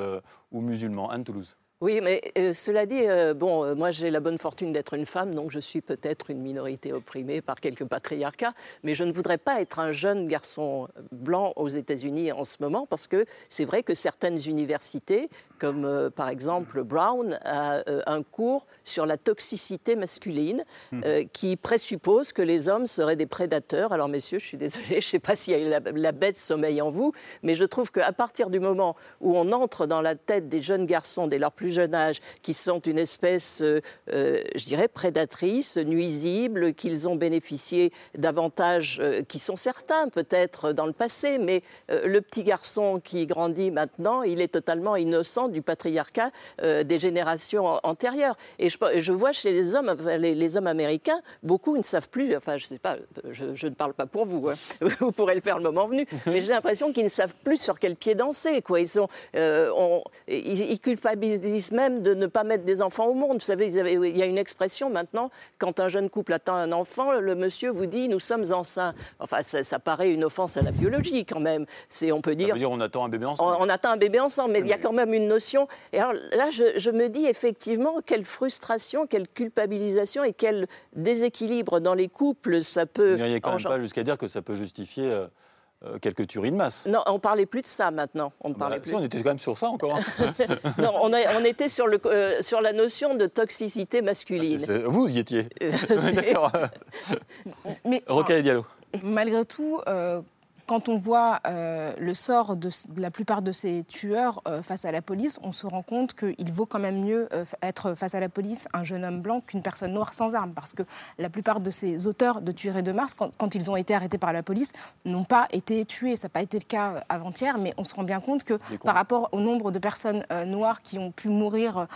ou musulmans. Anne Toulouse. Oui, mais euh, cela dit, euh, bon, euh, moi j'ai la bonne fortune d'être une femme, donc je suis peut-être une minorité opprimée par quelques patriarcats, mais je ne voudrais pas être un jeune garçon blanc aux États-Unis en ce moment, parce que c'est vrai que certaines universités, comme par exemple Brown, a un cours sur la toxicité masculine, euh, qui présuppose que les hommes seraient des prédateurs. Alors messieurs, je suis désolée, je ne sais pas s'il y a la, la bête sommeil en vous, mais je trouve qu'à partir du moment où on entre dans la tête des jeunes garçons dès leur plus jeune âge, qui sont une espèce, euh, euh, je dirais, prédatrice, nuisible, qu'ils ont bénéficié d'avantages euh, qui sont certains peut-être dans le passé, mais le petit garçon qui grandit maintenant, il est totalement innocent du patriarcat des générations an- antérieures. Et je, je vois chez les hommes, les, les hommes américains, beaucoup ne savent plus, enfin je sais pas, je, je ne parle pas pour vous, hein. vous pourrez le faire le moment venu, mais j'ai l'impression qu'ils ne savent plus sur quel pied danser. Quoi. Ils, sont, euh, on- ils, ils culpabilisent même de ne pas mettre des enfants au monde. Vous savez, ils avaient- il y a une expression maintenant, quand un jeune couple attend un enfant, le monsieur vous dit nous sommes enceints. Enfin, ça, ça paraît une offense à la biologie quand même. C'est, on peut Ça dire, veut dire on attend un bébé ensemble. on attend un bébé ensemble, mais il y a quand même une notion. Et alors là, je, je me dis effectivement quelle frustration, quelle culpabilisation et quel déséquilibre dans les couples ça peut. Vous n'iriez quand même pas jusqu'à dire que ça peut justifier euh, euh, quelques tueries de masse. Non, on parlait plus de ça maintenant. On ne Bah, parlait si, plus. on était quand même sur ça encore. hein. non, on, a- on était sur, le, euh, sur la notion de toxicité masculine. C'est- Vous y étiez. D'accord. Mais Rocaille Diallo. malgré tout, euh, quand on voit euh, le sort de, de la plupart de ces tueurs euh, face à la police, on se rend compte qu'il vaut quand même mieux euh, être face à la police un jeune homme blanc qu'une personne noire sans arme. Parce que la plupart de ces auteurs de tueries de mars, quand, quand ils ont été arrêtés par la police, n'ont pas été tués. Ça n'a pas été le cas avant-hier, mais on se rend bien compte que par rapport au nombre de personnes noires qui ont pu mourir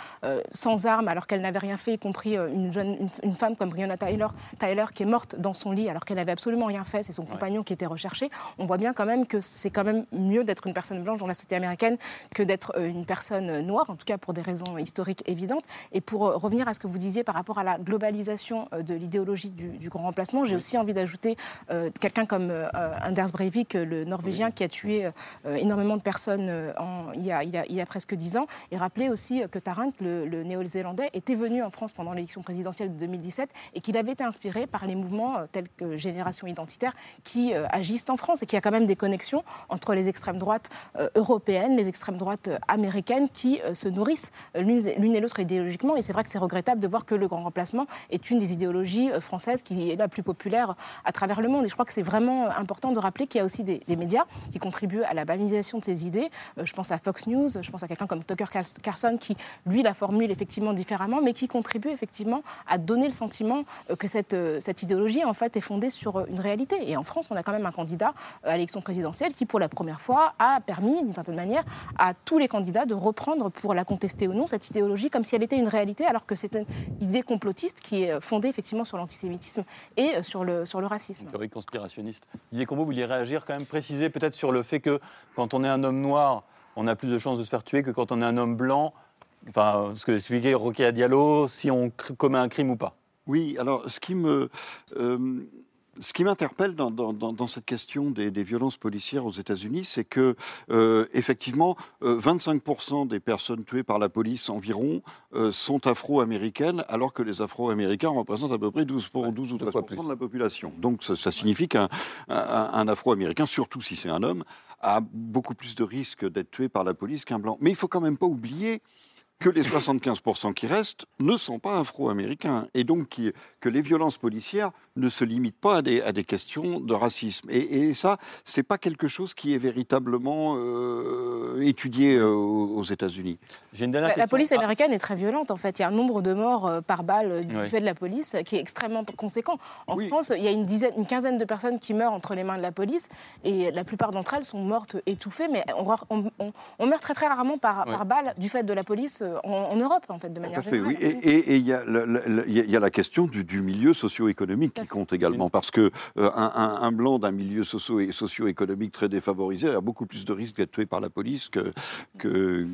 sans armes alors qu'elles n'avaient rien fait, y compris une, jeune, une, une femme comme Breonna Tyler, Tyler qui est morte dans son lit alors qu'elle n'avait absolument rien fait, c'est son compagnon qui était recherché, on voit bien quand même que c'est quand même mieux d'être une personne blanche dans la société américaine que d'être euh, une personne euh, noire, en tout cas pour des raisons historiques évidentes. Et pour euh, revenir à ce que vous disiez par rapport à la globalisation de l'idéologie du, du grand remplacement, j'ai aussi envie d'ajouter euh, quelqu'un comme euh, Anders Breivik, le Norvégien qui a tué euh, énormément de personnes en- il, y a, il y a- il y a presque dix ans, et rappeler aussi que Tarrant, le, le néo-zélandais, était venu en France pendant l'élection présidentielle de 2017 et qu'il avait été inspiré par les mouvements tels que Génération Identitaire qui agissent en France et qu'il y a quand même des connexions entre les extrêmes droites euh, européennes, les extrêmes droites euh, américaines qui euh, se nourrissent l'une et l'autre idéologiquement. Et c'est vrai que c'est regrettable de voir que le grand remplacement est une des idéologies françaises qui est la plus populaire à travers le monde. Et je crois que c'est vraiment important de rappeler qu'il y a aussi des, médias qui contribuent à la banalisation de ces idées. Je pense à Fox News, je pense à quelqu'un comme Tucker Carl- Carlson qui, lui, la formule effectivement différemment, mais qui contribue effectivement à donner le sentiment que cette, idéologie, en fait, est fondée sur une réalité. Et en France, on a quand même un candidat à l'élection présidentielle qui, pour la première fois, a permis, d'une certaine manière, à tous les candidats de reprendre, pour la contester ou non, cette idéologie comme si elle était une réalité, alors que c'est une idée complotiste qui est euh, fondée effectivement sur l'antisémitisme et euh, sur le, sur le racisme. Théorie conspirationniste. Didier Combeau, vous vouliez réagir quand même, préciser peut-être sur le fait que quand on est un homme noir on a plus de chances de se faire tuer que quand on est un homme blanc. Enfin, ce que expliquait Roquet Diallo, si on commet un crime ou pas. Oui, alors ce qui me. euh, ce qui m'interpelle dans, dans- dans- dans cette question des, des violences policières aux États-Unis, c'est que, euh, effectivement, euh, 25% des personnes tuées par la police environ euh, sont afro-américaines, alors que les afro-américains représentent à peu près 12, pour, 12 ou deux fois 13% de la population. Donc ça, ça signifie qu'un un, un afro-américain, surtout si c'est un homme, a beaucoup plus de risques d'être tué par la police qu'un blanc. Mais il faut quand même pas oublier que les 75% qui restent ne sont pas afro-américains et donc qui- que les violences policières ne se limitent pas à des, à des questions de racisme. Et, et ça, c'est pas quelque chose qui est véritablement euh, étudié euh, aux États-Unis. J'ai une dernière La, police Ah, américaine est très violente en fait. Il y a un nombre de morts euh, par balle du Oui. fait de la police qui est extrêmement conséquent. En Oui. France, il y a une, dizaine, une quinzaine de personnes qui meurent entre les mains de la police et la plupart d'entre elles sont mortes étouffées. Mais on, on- on- on meurt très très rarement par, Oui. par balle du fait de la police en, en Europe en fait de Tout manière à fait, générale. oui. Et il y, a y y la question du, du milieu socio-économique qui compte également, parce que euh, un, un- un blanc d'un milieu socio- socio-économique très défavorisé a beaucoup plus de risques d'être tué par la police que, que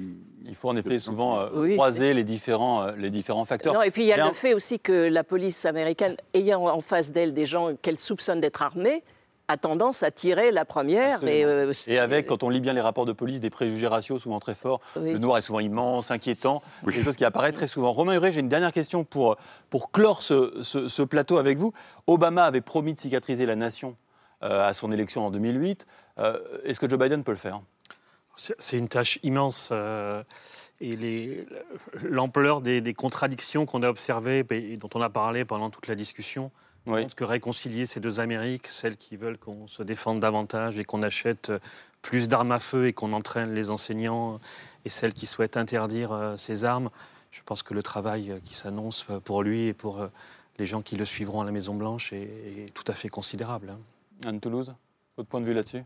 Il faut en effet souvent euh, Oui. croiser les différents, euh, les différents facteurs. Non, et puis il y a le fait aussi que la police américaine, ayant en face d'elle des gens qu'elle soupçonne d'être armés, a tendance à tirer la première. Et, euh, Et avec, quand on lit bien les rapports de police, des préjugés raciaux souvent très forts. Oui. Le noir est souvent immense, inquiétant, des choses qui apparaissent très souvent. Romain Huré, j'ai une dernière question pour, pour clore ce, ce- ce plateau avec vous. Obama avait promis de cicatriser la nation euh, à son élection en 2008. Euh, Est-ce que Joe Biden peut le faire? C'est une tâche immense. euh, et l'ampleur des, des contradictions qu'on a observées et dont on a parlé pendant toute la discussion Oui. montre que réconcilier ces deux Amériques, celles qui veulent qu'on se défende davantage et qu'on achète plus d'armes à feu et qu'on entraîne les enseignants, et celles qui souhaitent interdire euh, ces armes, je pense que le travail euh, qui s'annonce euh, pour lui et pour euh, les gens qui le suivront à la Maison-Blanche est, est tout à fait considérable. hein. Anne Toulouse, votre point de vue là-dessus?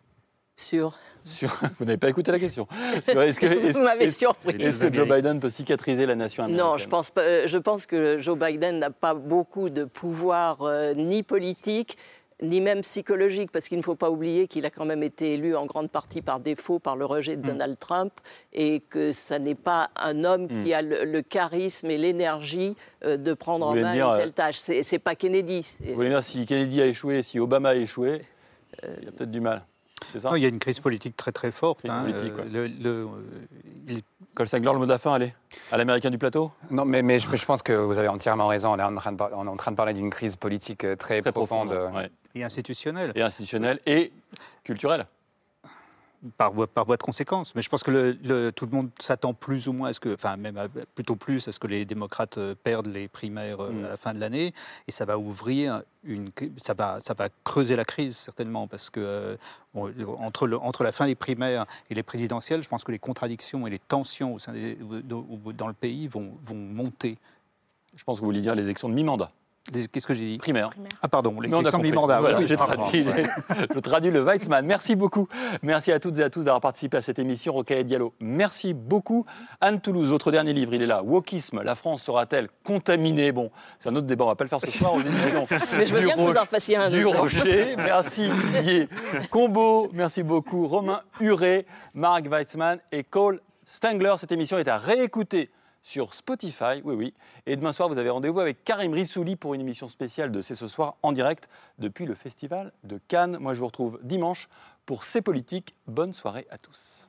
Sur. Sur- Vous n'avez pas écouté la question. Sur- Est-ce que, est-ce- Vous m'avez surpris. est-ce que Joe Biden peut cicatriser la nation américaine? Non, je pense, pas, euh, je pense que Joe Biden n'a pas beaucoup de pouvoir euh, ni politique ni même psychologique, parce qu'il ne faut pas oublier qu'il a quand même été élu en grande partie par défaut par le rejet Hmm. de Donald Trump, et que ça n'est pas un homme qui a le, le charisme et l'énergie euh, de prendre Vous en main dire, une euh, telle tâche. C'est pas Kennedy. c'est- Vous voulez dire si Kennedy a échoué, si Obama a échoué, il y a peut-être du mal. C'est ça Non, il y a une crise politique très très forte. Crise hein, politique, euh, le- le- euh, il- Colstagler, le mot de la fin, allez. À l'américain du plateau Non, mais, mais je, je pense que vous avez entièrement raison. On est en train de, par- on est en train de parler d'une crise politique euh, très, Très profonde. profonde. ouais. et institutionnel. Et institutionnel et culturel. Par voie, par voie de conséquence. Mais je pense que le, le- tout le monde s'attend plus ou moins à ce que, enfin même à- plutôt plus à ce que les démocrates euh, perdent les primaires euh, Mm. à la fin de l'année, et ça va ouvrir une, ça va, ça va creuser la crise certainement parce que euh, entre, le- entre la fin des primaires et les présidentielles, je pense que les contradictions et les tensions au sein des- dans le pays vont, vont monter. Je pense que vous vouliez dire les élections de mi-mandat. Qu'est-ce que j'ai dit Primaire. Ah pardon, les compris. mi-mandat. Voilà, oui, j'ai pardon. traduit, je traduis le Weizmann. Merci beaucoup. Merci à toutes et à tous d'avoir participé à cette émission. Rocaille Diallo, merci beaucoup. Anne Toulouse, votre dernier livre, il est là. Wokisme, la France sera-t-elle contaminée? Bon, c'est un autre débat, on va pas le faire ce soir aux émissions. Mais je veux du bien que vous en fassiez un Du autre. Rocher, merci Didier Combo, merci beaucoup Romain Huré, Marc Weitzmann et Cole Stangler. Cette émission est à réécouter sur Spotify, oui oui. Et demain soir, vous avez rendez-vous avec Karim Rissouli pour une émission spéciale de C'est ce soir en direct depuis le Festival de Cannes. Moi, je vous retrouve dimanche pour C'est politique. Bonne soirée à tous.